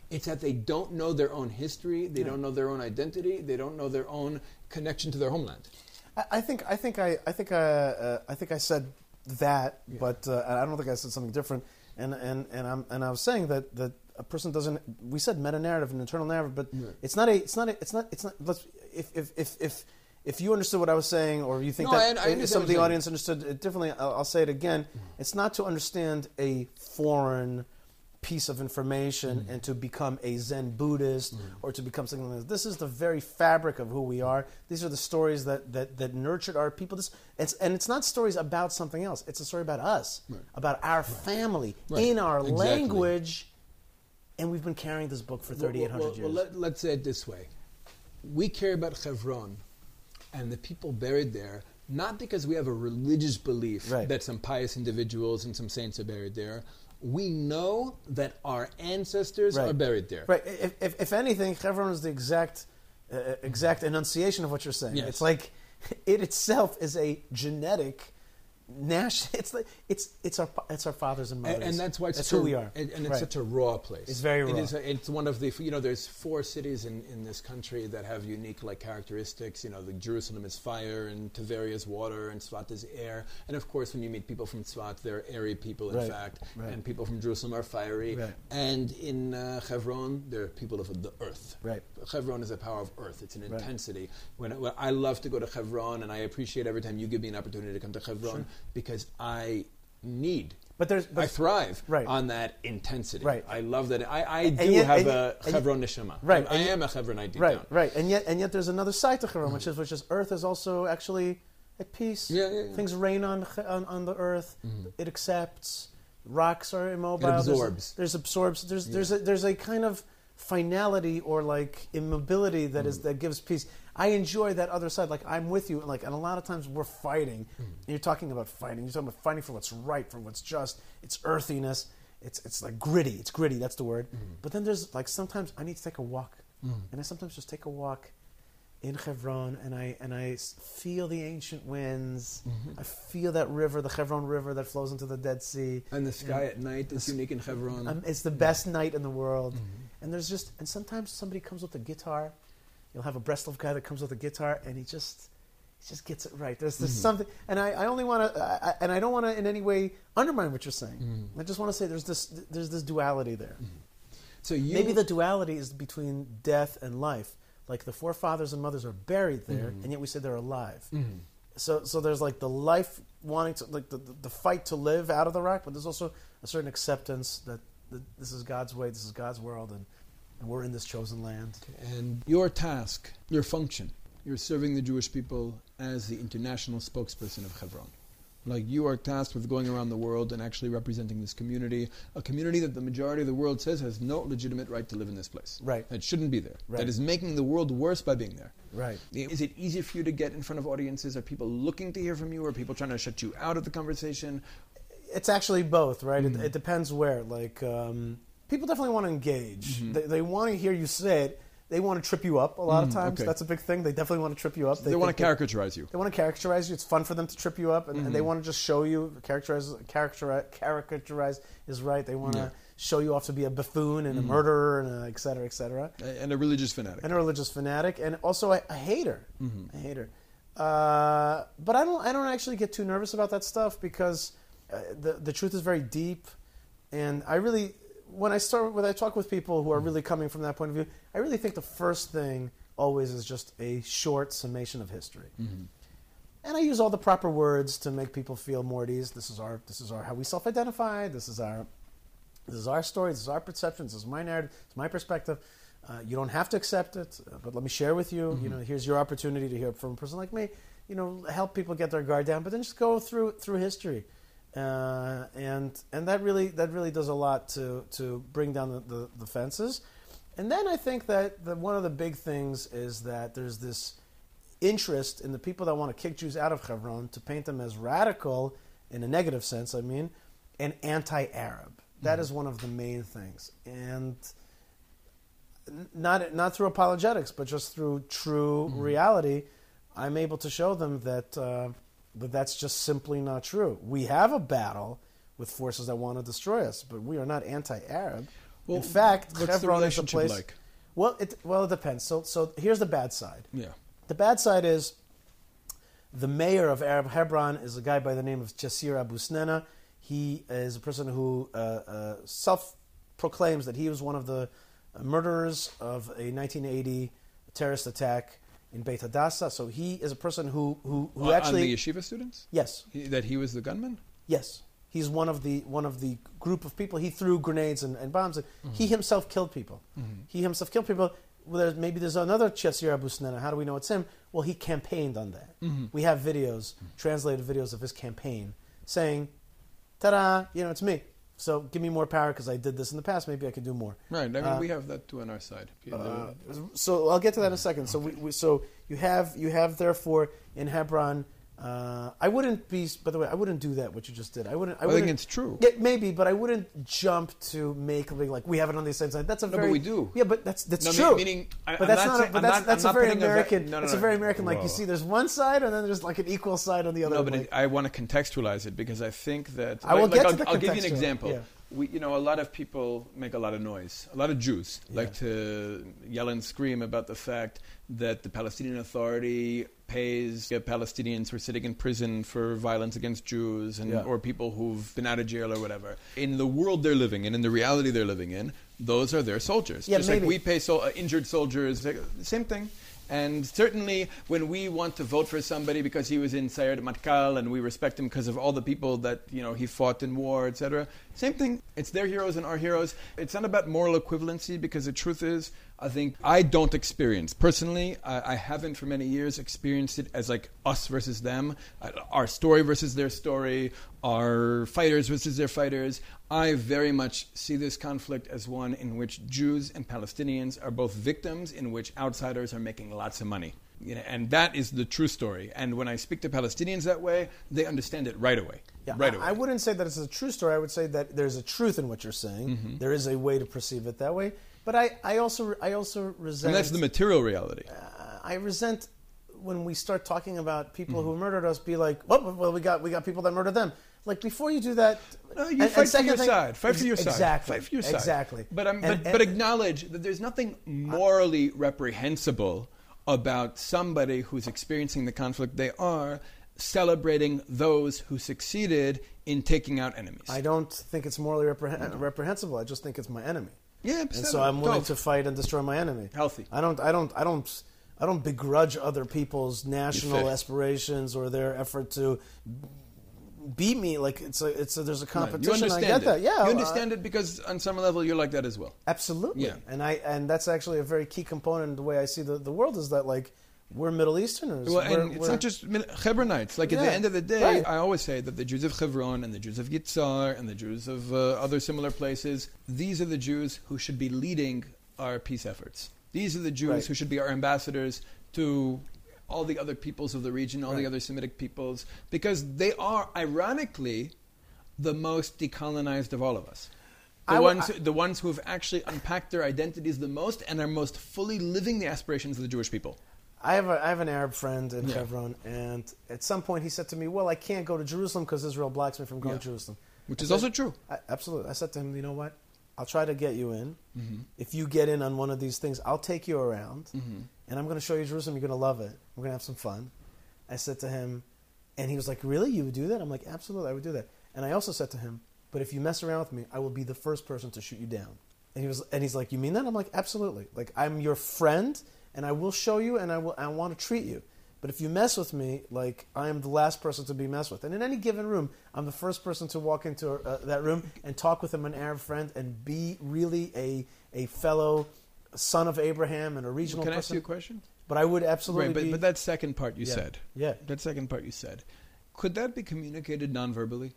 It's that they don't know their own history, they don't know their own identity, they don't know their own connection to their homeland. I, I think I think I I think I uh, I think I said that, but uh, I don't think I said something different. And and and I'm and I was saying that that a person doesn't. We said meta narrative and internal narrative, but Right. it's not a. It's not. A, it's not. It's not. Let's. If if if if. If you understood what I was saying, or you think No, that I- I some of the audience understood it differently, I'll, I'll say it again. It's not to understand a foreign piece of information Mm-hmm. and to become a Zen Buddhist or to become something like this. This is the very fabric of who we are. These are the stories that, that, that nurtured our people. This, it's, and it's not stories about something else. It's a story about us, about our family, Right. in our Exactly. language. And we've been carrying this book for 3,800 well, well, years. Well, let, us say it this way: we care about Hebron and the people buried there, not because we have a religious belief Right. that some pious individuals and some saints are buried there. We know that our ancestors Right. are buried there. Right. If, if, if anything, Hebron is the exact uh, exact enunciation of what you're saying. Yes. It's like it itself is a genetic national. It's like it's it's our it's our fathers and mothers, And, and that's why it's that's who we are, And, and it's Right. such a raw place. It's very raw. is a- it's one of the you know there's four cities in, in this country that have unique like characteristics. You know, the Jerusalem is fire, and Tveria is water, and Tzfat is air. And of course, when you meet people from Tzfat, they're airy people, in Right, fact, right. and people from Jerusalem are fiery. Right. And in uh, Hebron, they're people of the earth. Right. Hebron is a power of earth. It's an intensity. When, when I love to go to Hebron, and I appreciate every time you give me an opportunity to come to Hebron because I need. But there's but, I thrive Right. on that intensity. Right. I love that. I, I do yet- have a yet- and neshama. Right, I, and yet- am a Hebronite deep right down. right, and yet and yet there's another side to Chevron, which is which is Earth is also actually at peace. Yeah, yeah, yeah. Things rain on on, on the Earth. Mm-hmm. It accepts. Rocks are immobile. It There's a- absorbs. There's, absorbs. There's there's a, there's a kind of finality or like immobility that is mm. that gives peace. I enjoy that other side. Like I'm with you. Like and a lot of times we're fighting. And you're talking about fighting. You're talking about fighting for what's right, for what's just. It's earthiness. It's it's like gritty. It's gritty. That's the word. Hmm. But then there's like sometimes I need to take a walk, hmm. and I sometimes just take a walk in Hebron, and I and I feel the ancient winds. Mm-hmm. I feel that river, the Hebron River that flows into the Dead Sea. And the sky at night is unique in Hebron. Um, it's the best night in the world. Mm-hmm. And there's just, and sometimes somebody comes with a guitar. You'll have a Breslov guy that comes with a guitar, and he just, he just gets it right. There's, there's mm-hmm. something, and I, I only want to, and I don't want to in any way undermine what you're saying. Mm-hmm. I just want to say there's this, there's this duality there. Mm-hmm. so you Maybe the duality is between death and life. Like the forefathers and mothers are buried there, and yet we say they're alive. So, so there's like the life wanting to, like the, the, the fight to live out of the rock, but there's also a certain acceptance that, that this is God's way, this is God's world, and, and we're in this chosen land. and your task, your function, you're serving the Jewish people as the international spokesperson of Hebron. Like you are tasked with going around the world and actually representing this community, a community that the majority of the world says has no legitimate right to live in this place. Right. That shouldn't be there. Right. That is making the world worse by being there. Right. Is it easier for you to get in front of audiences? Are people looking to hear from you? Are people trying to shut you out of the conversation? It's actually both, right? It, it depends where. Like, um, people definitely want to engage. They, they want to hear you say it. They want to trip you up a lot of Mm, times. okay. That's a big thing. They definitely want to trip you up. They, want think to caricaturize you. They want to characterize you. It's fun for them to trip you up, and, and they want to just show you characterize characterize caricaturize is right. They want to show you off to be a buffoon and a murderer and a et cetera, et cetera, And a religious fanatic. and a religious fanatic, and also a, a hater, a hater. Uh, but I don't I don't actually get too nervous about that stuff because uh, the the truth is very deep, and I really when I start when I talk with people who are really coming from that point of view, I really think the first thing always is just a short summation of history. And I use all the proper words to make people feel more at ease. This is our this is our how we self-identify. This is our this is our story. This is our perception. This is my narrative. It's my perspective. Uh, you don't have to accept it, uh, but let me share with you. You know, here's your opportunity to hear from a person like me. You know, help people get their guard down, but then just go through through history, uh, and and that really that really does a lot to to bring down the, the, the fences. And then I think that the, one of the big things is that there's this interest in the people that want to kick Jews out of Hebron to paint them as radical in a negative sense, I mean, and anti Arab. That is one of the main things. And not, not through apologetics, but just through true reality, I'm able to show them that, uh, that that's just simply not true. We have a battle with forces that want to destroy us, but we are not anti Arab. Well, in fact, what's the Hebron is a relationship place. like? Well, it well it depends. So so here's the bad side. Yeah. The bad side is the mayor of Arab Hebron is a guy by the name of Jasir Abu Snena. He is a person who uh, uh, self proclaims that he was one of the murderers of a 1980 terrorist attack in Beit Hadassah. So he is a person who who, who On actually the yeshiva students? yes He, that he was the gunman? Yes, he's one of the one of the group of people. He threw grenades and, and bombs. He mm-hmm. himself killed people. Mm-hmm. He himself killed people. Well, there's, maybe there's another Chesir Abu. How do we know it's him? Well, he campaigned on that. Mm-hmm. We have videos, translated videos of his campaign, saying, "Ta-da! You know, it's me. So give me more power because I did this in the past. Maybe I could do more." Right. I mean, Uh, we have that too on our side. Uh, so I'll get to that in a second. So we, we so you have you have therefore in Hebron Uh, I wouldn't be. By the way, I wouldn't do that. What you just did. I wouldn't. I, I wouldn't, think it's true. Yeah, maybe, but I wouldn't jump to make like, like we have it on the same side. That's a No, very. but we do. Yeah, but that's that's No, true. meaning- I- but I'm that's not not. a, but I'm that's not- that's I'm a very putting a ve- American. no, no, it's a no. very American. Like you see, there's one side, and then there's like an equal side on the other. No, but like, it, I want to contextualize it because I think that I will like, get like to the I'll, I'll give you an example. yeah. We, you know, a lot of people make a lot of noise. A lot of Jews like to yell and scream about the fact that the Palestinian Authority pays Palestinians who are sitting in prison for violence against Jews and Yeah. or people who've been out of jail or whatever. In the world they're living in, in the reality they're living in, those are their soldiers. Yeah, Just maybe. like we pay so, uh, injured soldiers, like, same thing. And certainly, when we want to vote for somebody because he was in Sayeret Matkal and we respect him because of all the people that you know he fought in war, etc. Same thing. It's their heroes and our heroes. It's not about moral equivalency because the truth is, I think I don't experience personally. I, I haven't for many years experienced it as like us versus them, uh, our story versus their story, our fighters versus their fighters. I very much see this conflict as one in which Jews and Palestinians are both victims, in which outsiders are making lots of money. You know, and that is the true story. And when I speak to Palestinians that way, they understand it right away. Yeah, right I, away. I wouldn't say that it's a true story. I would say that there's a truth in what you're saying. Mm-hmm. There is a way to perceive it that way. But I, I also I also resent. and that's the material reality. uh, I resent when we start talking about people Mm-hmm. who murdered us. Be like, well, well, we got we got people that murdered them. Like before you do that, No, you and- fight and for your thing- side. Fight for your ex- side. Exactly. Fight for your side. Exactly. But, um, And- but, but acknowledge that there's nothing morally reprehensible about somebody who's experiencing the conflict they are celebrating those who succeeded in taking out enemies. I don't think it's morally reprehen- reprehensible. I just think it's my enemy. yeah, and so I'm willing to fight and destroy my enemy. Healthy. I don't. I don't. I don't. I don't begrudge other people's national aspirations or their effort to beat me. Like it's a. It's a. There's a You competition. understand I get it. that. Yeah. you uh, understand it because on some level you're like that as well. Absolutely. Yeah. And I. And that's actually a very key component in the way I see the, the world is that like we're Middle Easterners. Well, We're- and it's we're- not just Hebronites. Like at the end of the day, right. I always say that the Jews of Hebron and the Jews of Yitzhar and the Jews of uh, other similar places, these are the Jews who should be leading our peace efforts. These are the Jews Right. who should be our ambassadors to all the other peoples of the region, all the other Semitic peoples, because they are, ironically, the most decolonized of all of us. The I ones, the ones who have actually unpacked their identities the most and are most fully living the aspirations of the Jewish people. I have a, I have an Arab friend in Yeah. Hebron, and at some point he said to me, "Well, I can't go to Jerusalem because Israel blocks me from going Yeah. to Jerusalem." Which I is said- also true. I, absolutely. I said to him, "You know what? I'll try to get you in. Mm-hmm. If you get in on one of these things, I'll take you around, Mm-hmm. and I'm going to show you Jerusalem. You're going to love it. We're going to have some fun." I said to him, and he was like, "Really? You would do that?" I'm like, "Absolutely, I would do that." And I also said to him, "But if you mess around with me, I will be the first person to shoot you down." And he was, and he's like, "You mean that?" I'm like, "Absolutely. Like I'm your friend, and I will show you, and I will, I want to treat you." But if you mess with me, like I am the last person to be messed with, and in any given room, I'm the first person to walk into uh, that room and talk with him, an Arab friend, and be really a a fellow son of Abraham and a regional Can I ask you a question? But I would absolutely Right, but, be. but that second part you Yeah. said. yeah, That second part you said. Could that be communicated non-verbally?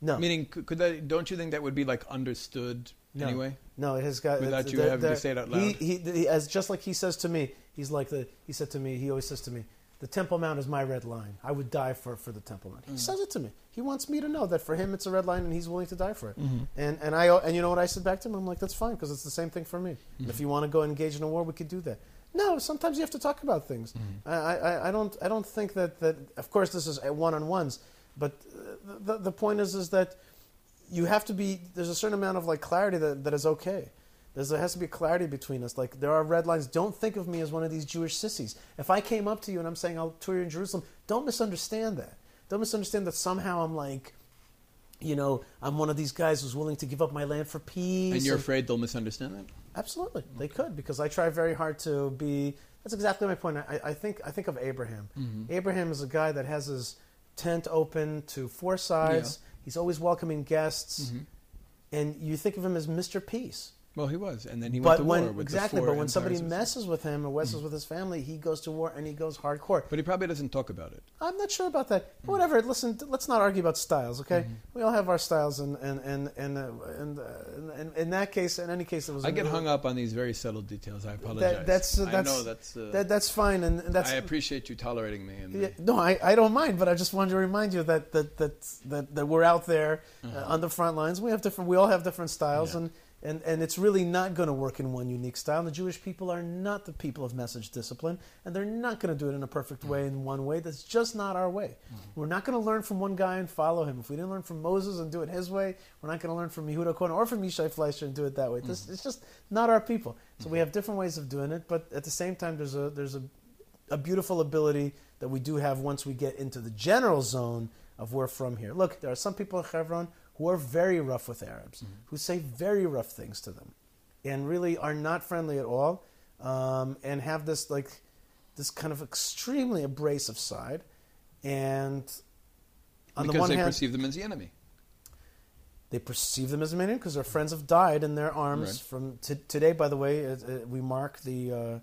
no, Meaning, could, could that? Don't you think that would be like understood No. anyway? no, it has got Without it's- you the- having to say it out loud. he, he, as just like he says to me, he's like the. He said to me, he always says to me, "The Temple Mount is my red line. I would die for for the Temple Mount." He Mm. says it to me. He wants me to know that for him it's a red line and he's willing to die for it. Mm-hmm. And and I and you know what I said back to him? I'm like, that's fine because it's the same thing for me. And if you want to go engage in a war, we could do that. No, sometimes you have to talk about things. Mm-hmm. I, I, I don't I don't think that, that of course this is one on ones, but uh, the, the point is is that you have to be there's a certain amount of like clarity that, that is okay. There's, there has to be clarity between us. Like there are red lines. Don't think of me as one of these Jewish sissies. If I came up to you and I'm saying I'll tour you in Jerusalem, don't misunderstand that. Don't misunderstand that somehow I'm like, you know, I'm one of these guys who's willing to give up my land for peace. And you're afraid they'll misunderstand that? Absolutely, they could because I try very hard to be. That's exactly my point. I, I think I think of Abraham. Mm-hmm. Abraham is a guy that has his tent open to four sides. He's always welcoming guests, Mm-hmm. and you think of him as Mr. Peace. Well, he was, and then he went to when war with exactly, but when somebody messes with him or messes with his family, he goes to war and he goes hardcore. but he probably doesn't talk about it. I'm not sure about that. Mm-hmm. Whatever. Listen, let's not argue about styles, okay? We all have our styles, and and and and, uh, and, uh, and in that case, in any case, it was. I get hung up on these very subtle details. I apologize. that's- I that's- know that's. Uh, That, that's fine, and and that's. I appreciate you tolerating me. And Yeah, no, I, I don't mind, but I just wanted to remind you that that that that, that we're out there uh, on the front lines. We have different. We all have different styles, Uh-huh. Yeah. and, and and it's really not going to work in one unique style. And the Jewish people are not the people of message discipline, and they're not going to do it in a perfect way in one way. That's just not our way. Mm-hmm. We're not going to learn from one guy and follow him. If we didn't learn from Moses and do it his way, we're not going to learn from Yehuda Cohen or from Yishai Fleischer and do it that way. This, Mm-hmm. it's just not our people. So we have different ways of doing it, but at the same time, there's a there's a a beautiful ability that we do have once we get into the general zone of we're from here. Look, there are some people in Hebron who are very rough with Arabs, who say very rough things to them, and really are not friendly at all, um, and have this like this kind of extremely abrasive side. And on because the one hand they hand, perceive them as the enemy. they perceive them as a minion because their friends have died in their arms. Right. From t- today, by the way, it, it, we mark the uh,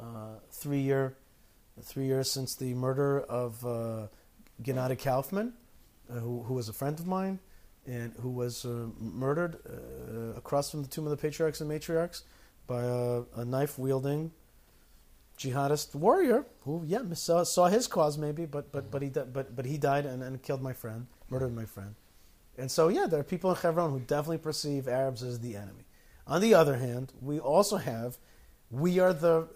uh, three year three years since the murder of uh, Gennady Kaufman, uh, who, who was a friend of mine and who was uh, murdered uh, across from the tomb of the patriarchs and matriarchs by a, a knife wielding jihadist warrior who, yeah, saw, saw his cause maybe, but but but he but but he died and, and killed my friend, murdered my friend. And so, yeah, there are people in Hebron who definitely perceive Arabs as the enemy. On the other hand, we also have, we are the,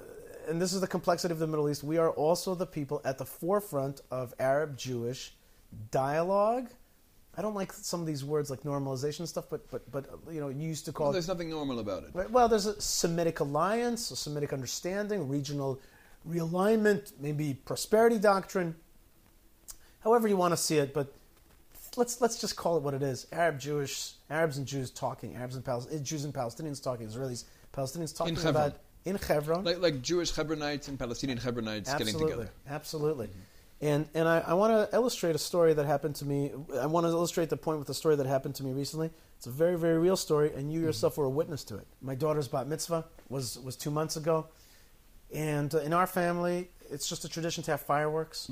and this is the complexity of the Middle East, we are also the people at the forefront of Arab Jewish dialogue. I don't like some of these words like normalization stuff, but, but, but you know, you used to call Well, it there's nothing normal about it. Right, Well, there's a Semitic alliance, a Semitic understanding, regional realignment, maybe prosperity doctrine, however you want to see it. But let's let's just call it what it is: Arab Jewish, Arabs and Jews talking, Arabs and Pal- eh, Jews and Palestinians talking, Israelis, Palestinians talking Hebron. about in Hebron. Like, like Jewish Hebronites and Palestinian Hebronites getting absolutely, together. absolutely. Mm-hmm. And and I, I want to illustrate a story that happened to me. I want to illustrate the point with a story that happened to me recently. It's a very very real story, and you yourself were a witness to it. My daughter's bat mitzvah was was two months ago, and uh, in our family, it's just a tradition to have fireworks.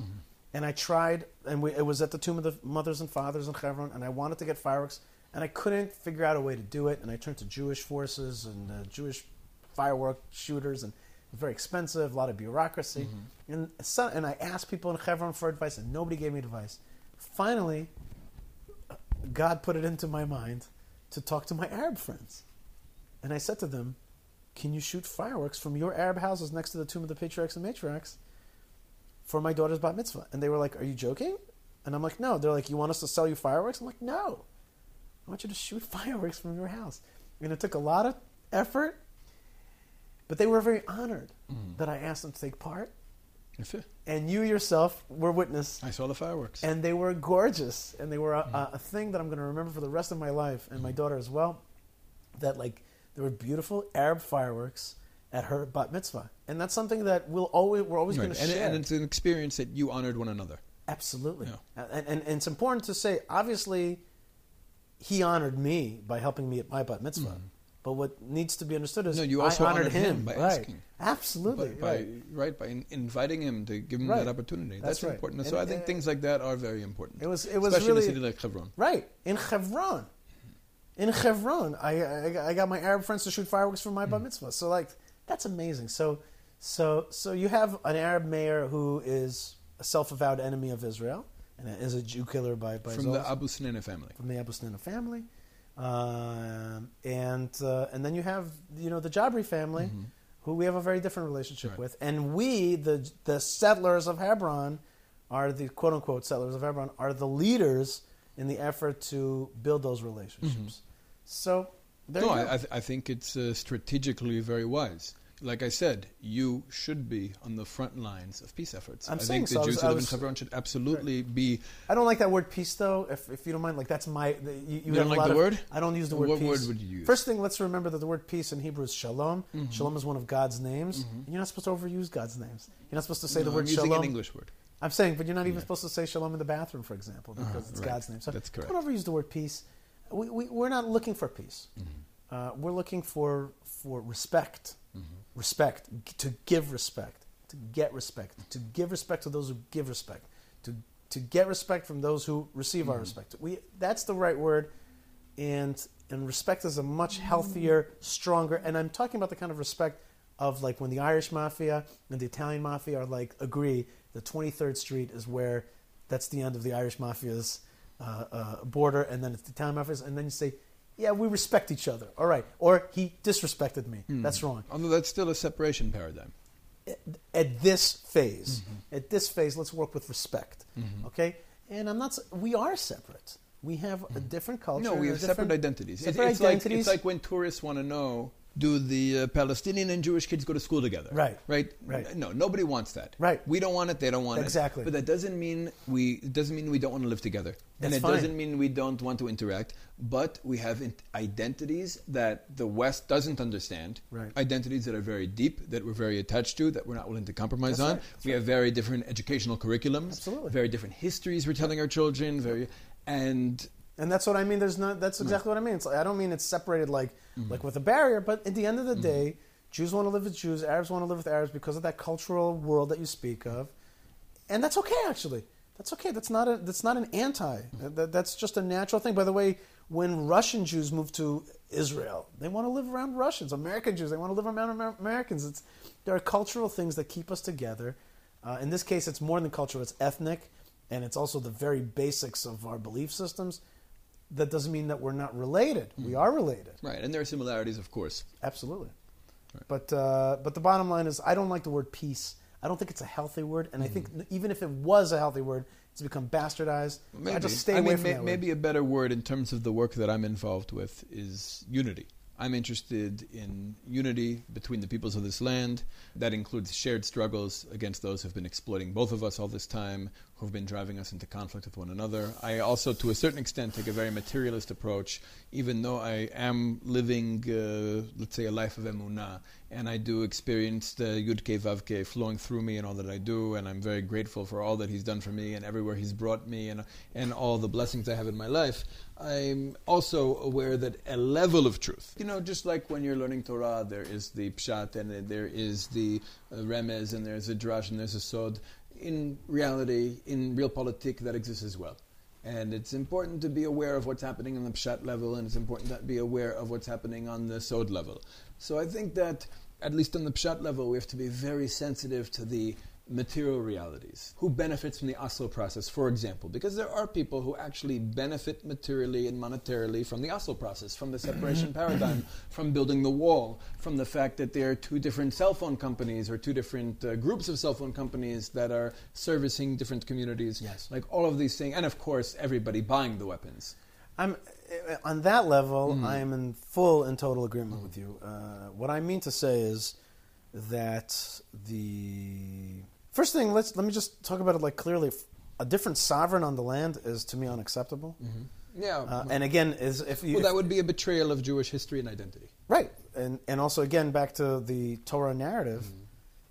And I tried, and we, it was at the tomb of the mothers and fathers in Hebron, and I wanted to get fireworks, and I couldn't figure out a way to do it. And I turned to Jewish forces and uh, Jewish firework shooters, and very expensive, a lot of bureaucracy. Mm-hmm. And, so, and I asked people in Hebron for advice, and nobody gave me advice. Finally, God put it into my mind to talk to my Arab friends. And I said to them, Can you shoot fireworks from your Arab houses next to the tomb of the patriarchs and matriarchs for my daughter's bat mitzvah? And they were like, Are you joking? And I'm like, No. They're like, You want us to sell you fireworks? I'm like, No. I want you to shoot fireworks from your house. And it took a lot of effort, but they were very honored that I asked them to take part. That's it. And you yourself were witness I saw the fireworks. and they were gorgeous and they were a, a, a thing that i'm going to remember for the rest of my life and my mm-hmm. daughter as well that like there were beautiful arab fireworks at her bat mitzvah and that's something that we'll always we're always Right. going to share and it's an experience that you honored one another. absolutely Yeah. and, and, and it's important to say obviously he honored me by helping me at my bat mitzvah mm-hmm. But what needs to be understood is. No, you also I honored, honored him by right. asking. absolutely By, by, right. right, by in, inviting him to give him Right. that opportunity. That's That's, important. And, so I think uh, things like that are very important. It was- it was Especially really- in a city like Hebron. Right in Hebron, in Hebron, I, I I got my Arab friends to shoot fireworks for my bar Mm. mitzvah. So like that's amazing. So so so you have an Arab mayor who is a self-avowed enemy of Israel and is a Jew killer by by From the Abu Snina family. from the Abu Snina family, um, and uh, and then you have you know the Jabri family. Who we have a very different relationship Mm-hmm. Right. with, and we, the the settlers of Hebron, are the quote unquote settlers of Hebron, are the leaders in the effort to build those relationships. So there Mm-hmm. no, you go. I, I, th- I think it's uh, strategically very wise. Like I said, you should be on the front lines of peace efforts. I'm I saying think the so. I Jews was- who live in Hebron should absolutely be. I don't like that word peace, though. If, if you don't mind, like that's my. The, you, you, don't like the of- word? I don't use the word What peace. word would you use? First thing, let's remember that the word peace in Hebrew is shalom. Shalom is one of God's names. And you're not supposed to overuse God's names. You're not supposed to say No, the word I'm using shalom. an English word. I'm saying, but you're not even Yeah. supposed to say shalom in the bathroom, for example, because Uh-huh, it's right. God's name. So That's correct. don't overuse the word peace. We, we, we're not looking for peace. Mm-hmm. uh, we're looking for for respect, Mm-hmm. Respect to give respect, to get respect, to give respect to those who give respect, to to get respect from those who receive Mm-hmm. our respect. We that's the right word, and and respect is a much healthier, stronger. And I'm talking about the kind of respect of like when the Irish mafia and the Italian mafia are like agree that 23rd Street is where that's the end of the Irish mafia's uh, uh, border, and then it's the Italian mafia's, and then you say, yeah, we respect each other. All right, or he disrespected me. That's wrong. Although that's still a separation paradigm. At, at this phase, Mm-hmm. at this phase, let's work with respect. Okay, and I'm not. We are separate. We have a different culture. Mm-hmm. No, we have separate identities. Separate it's, like, identities. it's like when tourists want to know do the uh, Palestinian and Jewish kids go to school together? Right. Right. Right. No, nobody wants that. Right. We don't want it. They don't want it. Exactly. But that doesn't mean we. It doesn't mean we don't want to live together. and it fine. doesn't mean we don't want to interact. But we have identities that the West doesn't understand. Right. Identities that are very deep, that we're very attached to, that we're not willing to compromise That's on. right. That's we have very different educational curriculums. Absolutely. Very different histories we're telling our children. Very and And that's what I mean. There's not. That's exactly what I mean. It's, I don't mean it's separated like Mm-hmm. like with a barrier, but at the end of the day, Jews want to live with Jews, Arabs want to live with Arabs because of that cultural world that you speak of, and that's okay. Actually, that's okay. That's not a. That's not an anti. That, that's just a natural thing. By the way, when Russian Jews move to Israel, they want to live around Russians. American Jews, they want to live around Amer- Americans. It's there are cultural things that keep us together. Uh, in this case, it's more than cultural; it's ethnic, and it's also the very basics of our belief systems that doesn't mean that we're not related. We are related, right. And there are similarities, of course. absolutely. But uh, but the bottom line is, I don't like the word peace. I don't think it's a healthy word, and I think Mm-hmm. even if it was a healthy word, it's become bastardized. Maybe. I just stay I away mean, from may- that word. maybe a better word in terms of the work that I'm involved with is unity. I'm interested in unity between the peoples of this land. That includes shared struggles against those who've been exploiting both of us all this time, who've been driving us into conflict with one another. I also, to a certain extent, take a very materialist approach, even though I am living, uh, let's say, a life of emunah, and I do experience the Yud Ke Vav Ke flowing through me and all that I do, and I'm very grateful for all that He's done for me and everywhere He's brought me and, and all the blessings I have in my life. I'm also aware that a level of truth, you know, just like when you're learning Torah, there is the Pshat and there is the uh, Remez and there's a Drash and there's a Sod. In reality, in real politik, that exists as well. And it's important to be aware of what's happening on the pshat level, and it's important to be aware of what's happening on the sod level. So I think that, at least on the pshat level, we have to be very sensitive to the material realities. Who benefits from the Oslo process, for example? Because there are people who actually benefit materially and monetarily from the Oslo process, from the separation paradigm, from building the wall, from the fact that there are two different cell phone companies or two different uh, groups of cell phone companies that are servicing different communities. Yes. Like all of these things, and of course, everybody buying the weapons. I'm uh, on that level. Mm-hmm. I am in full and total agreement with you. Uh, what I mean to say is that the first thing. Let's let me just talk about it like clearly. A different sovereign on the land is to me unacceptable. Yeah. Uh, and again, is if you well, that would be a betrayal of Jewish history and identity. Right, and and also again back to the Torah narrative. Mm-hmm.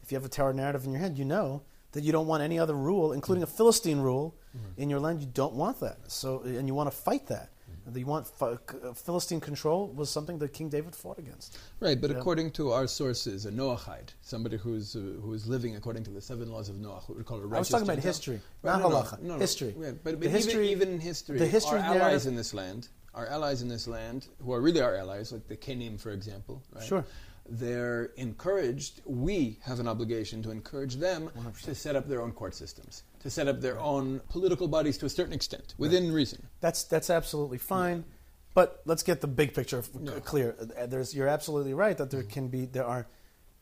If you have a Torah narrative in your head, you know that you don't want any other rule, including a Philistine rule, Mm-hmm. in your land. You don't want that. So, and you want to fight that. You want Ph- uh, Philistine control was something that King David fought against. Right, but according to our sources, a Noahide, somebody who's uh, who is living according to the seven laws of Noah, we call a righteous I was talking about Gentile. history, Right, not no, no, halacha. no. History. Yeah, but, but The even, history- even in history, the history our allies in this land, our allies in this land, who are really our allies, like the Kenim, for example, right? Sure. They're encouraged. We have an obligation to encourage them to set up their own court systems, to set up their own political bodies to a certain extent, within reason. That's that's absolutely fine. But let's get the big picture Yeah. clear. There's, you're absolutely right that there can be there are.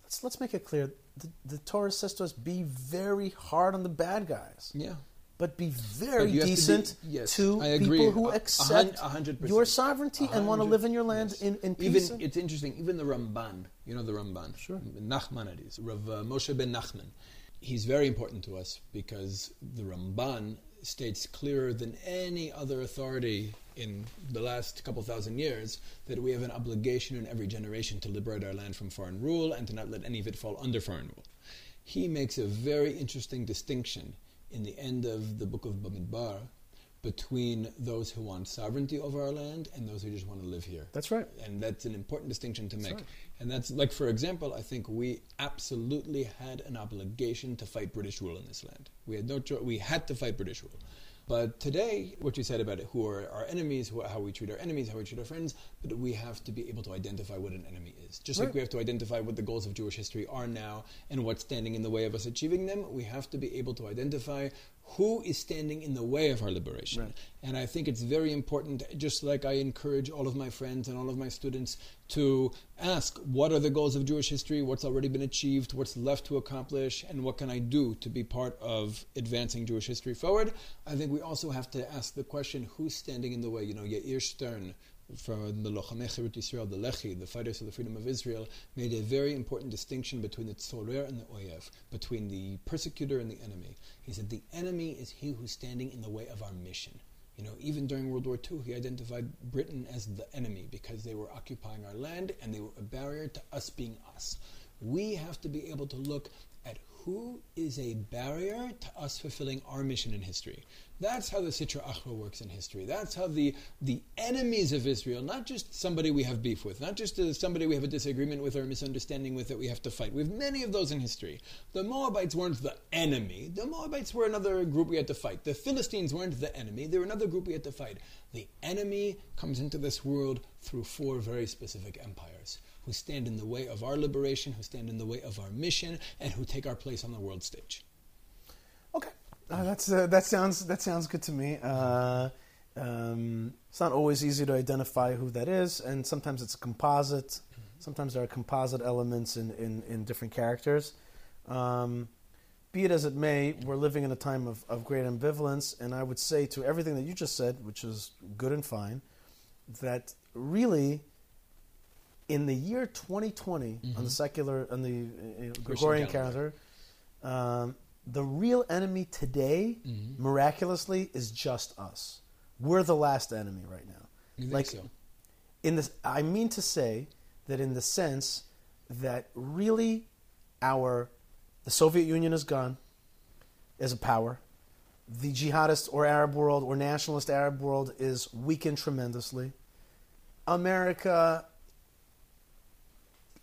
Let's let's make it clear. The, the Torah says to us, be very hard on the bad guys. Yeah. but be very But have to be- decent yes, to people who A- a hun- accept hundred percent. your sovereignty A and want to live in your land yes. in, in even peace. it's interesting. Even the Ramban, you know the Ramban, Sure. Nachmanides, Rav uh, Moshe ben Nachman. He's very important to us because the Ramban states clearer than any other authority in the last couple thousand years that we have an obligation in every generation to liberate our land from foreign rule and to not let any of it fall under foreign rule. He makes a very interesting distinction in the end of the book of Bamidbar between those who want sovereignty over our land and those who just want to live here. That's right. And that's an important distinction to make. right. And that's like, for example, I think we absolutely had an obligation to fight British rule in this land. We had no choice. We had to fight British rule. But today, what you said about it, who are our enemies, who, how we treat our enemies, how we treat our friends, but we have to be able to identify what an enemy is. Just like we have to identify what the goals of Jewish history are now and what's standing in the way of us achieving them, we have to be able to identify who is standing in the way of our liberation. Right. And I think it's very important, just like I encourage all of my friends and all of my students to ask what are the goals of Jewish history, what's already been achieved, what's left to accomplish, and what can I do to be part of advancing Jewish history forward. I think we also have to ask the question who's standing in the way? You know, Yair Stern, from the Lochamei Chirut Israel, the Lechi, the fighters for the freedom of Israel, made a very important distinction between the Tzorer and the Oyev, between the persecutor and the enemy. He said the enemy is he who's standing in the way of our mission. You know, even during World War II, he identified Britain as the enemy because they were occupying our land and they were a barrier to us being us. We have to be able to look who is a barrier to us fulfilling our mission in history. That's how the Sitra Achra works in history. That's how the, the enemies of Israel, not just somebody we have beef with, not just uh, somebody we have a disagreement with or a misunderstanding with that we have to fight. We have many of those in history. The Moabites weren't the enemy. The Moabites were another group we had to fight. The Philistines weren't the enemy. They were another group we had to fight. The enemy comes into this world through four very specific empires who stand in the way of our liberation, who stand in the way of our mission, and who take our place on the world stage. Okay, uh, that's uh, that sounds that sounds good to me. Uh, um, it's not always easy to identify who that is, and sometimes it's a composite. Sometimes there are composite elements in, in, in different characters. Um, be it as it may, we're living in a time of, of great ambivalence, and I would say to everything that you just said, which is good and fine, that really, in the year 2020, on the secular, on the uh, Gregorian calendar. um, the real enemy today, Mm-hmm. miraculously, is just us. We're the last enemy right now. You think Like, so? in this, I mean to say that in the sense that really, our the Soviet Union is gone as a power. The jihadist or Arab world or nationalist Arab world is weakened tremendously. America,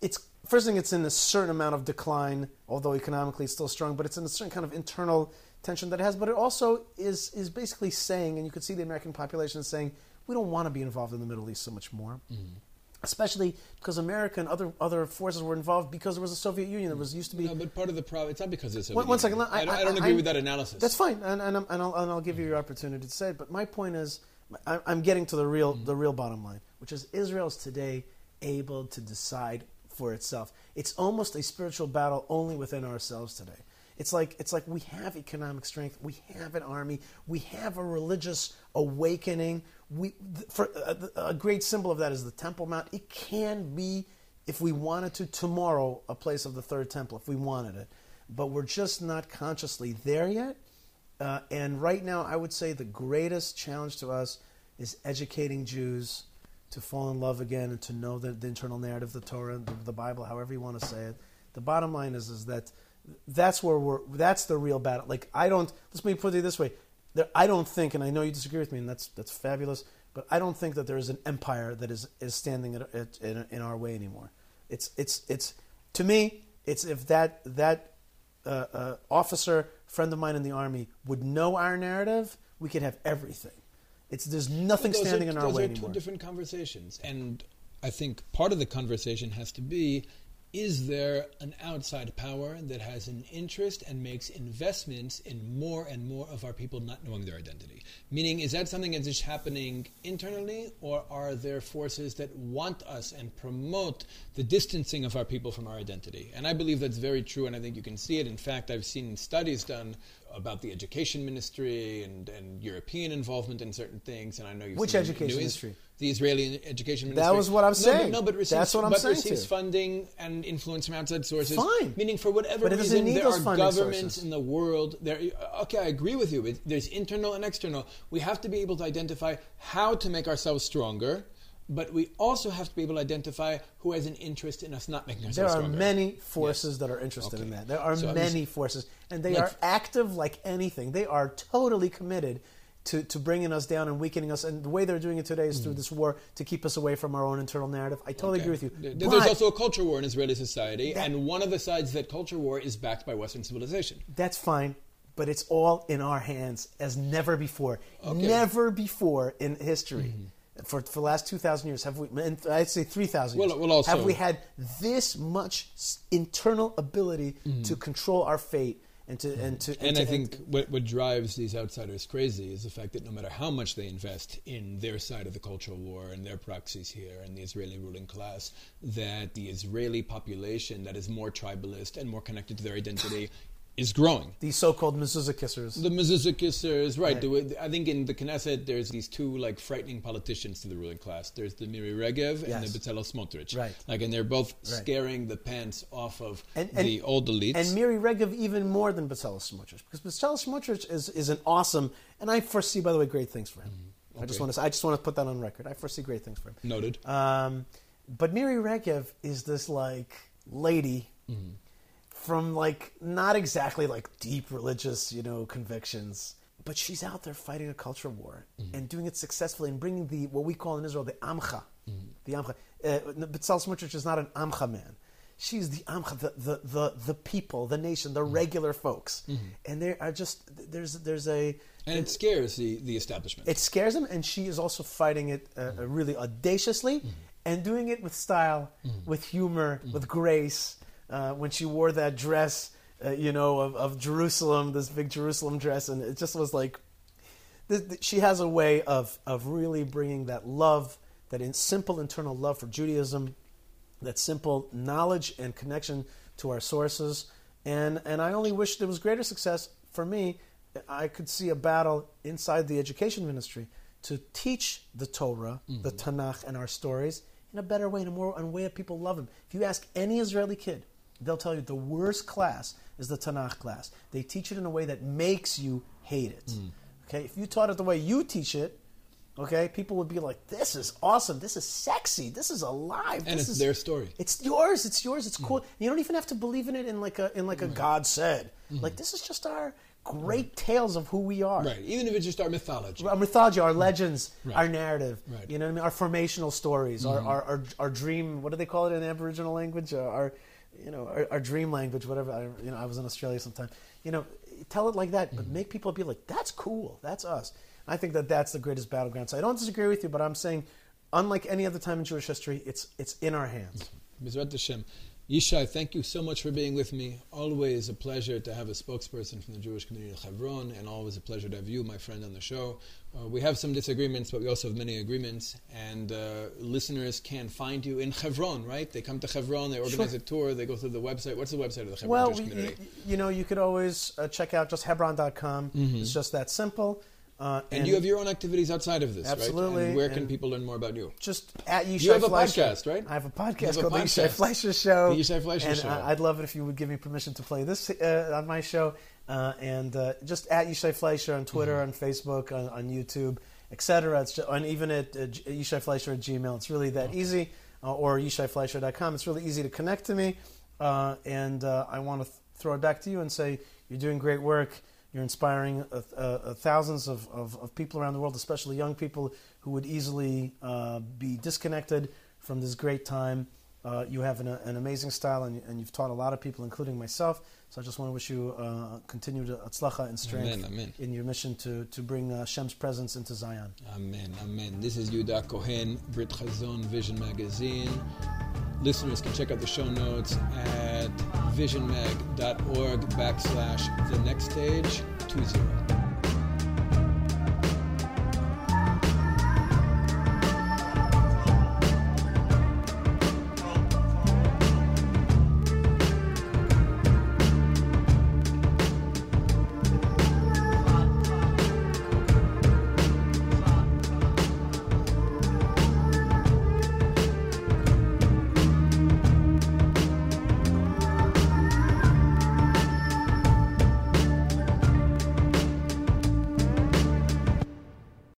it's first thing it's in a certain amount of decline, although economically it's still strong, but it's in a certain kind of internal tension that it has. But it also is is basically saying, and you could see the American population saying, we don't want to be involved in the Middle East so much more. Mm-hmm. Especially because America and other other forces were involved because there was a Soviet Union. There was used to be No, but part of the problem, it's not because it's one, one second. I, I, don't- I don't agree I- with that analysis. That's fine, and, and, I'm, and, I'll, and I'll give you your opportunity to say it. But my point is, I- I'm getting to the real mm-hmm. the real bottom line, which is Israel is today able to decide for itself. It's almost a spiritual battle only within ourselves today. It's like it's like we have economic strength, we have an army, we have a religious awakening. We for a, a great symbol of that is the Temple Mount. It can be, if we wanted to, tomorrow a place of the third temple, if we wanted it, but we're just not consciously there yet. Uh, and right now, I would say the greatest challenge to us is educating Jews to fall in love again and to know the, the internal narrative of the Torah, the, the Bible, however you want to say it. The bottom line is, is that that's where we're. That's the real battle. Like I don't. Let's me put it this way. There, I don't think, and I know you disagree with me, and that's that's fabulous. But I don't think that there is an empire that is is standing at, at, in, in our way anymore. It's it's it's to me. It's if that that uh, uh, officer, friend of mine in the army, would know our narrative, we could have everything. It's there's nothing Those standing are, in our those way are anymore. two different conversations, and I think part of the conversation has to be: Is there an outside power that has an interest and makes investments in more and more of our people not knowing their identity? Meaning, is that something that's just happening internally, or are there forces that want us and promote the distancing of our people from our identity? And I believe that's very true, and I think you can see it. In fact, I've seen studies done about the education ministry and, and European involvement in certain things, and I know you've Which education ministry? The Israeli education ministry. That was what I'm no, saying. But, no, but receives, That's what I'm but saying receives too. funding and influence from outside sources. Fine. Meaning, for whatever reason, there are governments sources. in the world. There, okay, I agree with you. But there's internal and external. We have to be able to identify how to make ourselves stronger. But we also have to be able to identify who has an interest in us not making ourselves stronger. There are stronger. many forces that are interested in that. There are So many forces, and they Like- are active like anything. They are totally committed to, to bringing us down and weakening us. And the way they're doing it today is through this war to keep us away from our own internal narrative. I totally Okay. agree with you. There- But There's also a culture war in Israeli society, That- and one of the sides of that culture war is backed by Western civilization. that's fine, but it's all in our hands as never before. Okay. Mm-hmm. Never before in history. For, for the last 2,000 years, have we, and I'd say 3,000 years, Well- well, also- have we had this much internal ability to control our fate and to, and to, Mm-hmm. And to- I think what, what drives these outsiders crazy is the fact that no matter how much they invest in their side of the cultural war and their proxies here and the Israeli ruling class, that the Israeli population that is more tribalist and more connected to their identity is growing. these so-called mezuzah kissers. The mezuzah kissers, right? Right. the I think in the Knesset, there's these two like frightening politicians to the ruling class. There's the Miri Regev and the Bezalel Smotrich. Right. Like, and they're both Right. scaring the pants off of And- and- the old elites. and Miri Regev even more than Bezalel Smotrich because Bezalel Smotrich is, is an awesome, and I foresee, by the way, great things for him. I just want to I just want to put that on record. I foresee great things for him. Noted. Um, but Miri Regev is this like lady from like not exactly like deep religious, you know, convictions, but she's out there fighting a culture war mm-hmm. and doing it successfully and bringing the what we call in Israel the amcha, mm-hmm. the amcha. Uh, Bezalel Smotrich is not an amcha man. She's the amcha, the, the, the, the people, the nation, the mm-hmm. regular folks, and there are just there's there's a and it scares the, the establishment. it scares them, and she is also fighting it uh, uh, really audaciously and doing it with style, with humor, with grace. Uh, when she wore that dress, uh, you know, of, of Jerusalem, this big Jerusalem dress, and it just was like, th- th- she has a way of, of really bringing that love, that in simple internal love for Judaism, that simple knowledge and connection to our sources. And, and I only wish there was greater success for me. I could see a battle inside the education ministry to teach the Torah, the Tanakh, and our stories in a better way, in a more in a way that people love them. If you ask any Israeli kid, they'll tell you the worst class is the Tanakh class. They teach it in a way that makes you hate it. Okay, if you taught it the way you teach it, okay, people would be like, "This is awesome. This is sexy. This is alive. and this it's is their story. it's yours. It's yours. It's cool. You don't even have to believe in it in like a in like a God said. Like this is just our great tales of who we are. Right. Even if it's just our mythology. Our mythology, our legends, Right. our narrative. Right. Mm-hmm. You know what I mean? Our formational stories, our, our, our our dream. What do they call it in Aboriginal language? Uh, our you know our, our dream language, whatever. I, you know, I was in Australia sometime. You know, tell it like that, Mm-hmm. but make people be like, "That's cool. That's us." I think that that's the greatest battleground. So I don't disagree with you, but I'm saying, unlike any other time in Jewish history, it's it's in our hands. Hashem. Yishai, thank you so much for being with me. Always a pleasure to have a spokesperson from the Jewish community of Hebron, and always a pleasure to have you, my friend, on the show. Uh, we have some disagreements, but we also have many agreements. And uh, listeners can find you in Hebron, right? They come to Hebron, they organize Sure. a tour, they go through the website. What's the website of the Hebron Well, Jewish community? you, you know, you could always uh, check out just Hebron.com. It's just that simple. Uh, Mm-hmm. and, you have your own activities outside of this, right? Absolutely, And where can and- people learn more about you? just at Yishai You have a Fleischer. podcast, right? I have a podcast have a called the Yishai podcast. Fleischer Show. The Yishai Fleischer and Show. I'd love it if you would give me permission to play this uh, on my show. Uh, and uh, just at Yishai Fleischer on Twitter, Mm-hmm. on Facebook, on, on YouTube, etc. It's just, and even at uh, Yishai Fleischer at Gmail. It's really that easy. Uh, or YishaiFleischer.com. It's really easy to connect to me. Uh, and uh, I want to th- throw it back to you and say you're doing great work. You're inspiring uh, uh, thousands of, of, of people around the world, especially young people who would easily uh, be disconnected from this great time. Uh, you have an, an amazing style, and, and you've taught a lot of people, including myself. So I just want to wish you uh, continued atzlacha and strength Amen, amen. in your mission to, to bring uh, Shem's presence into Zion. Amen, amen. This is Yuda Kohen, Brit Chazon Vision Magazine. Listeners can check out the show notes at visionmag.org backslash the next stage 20.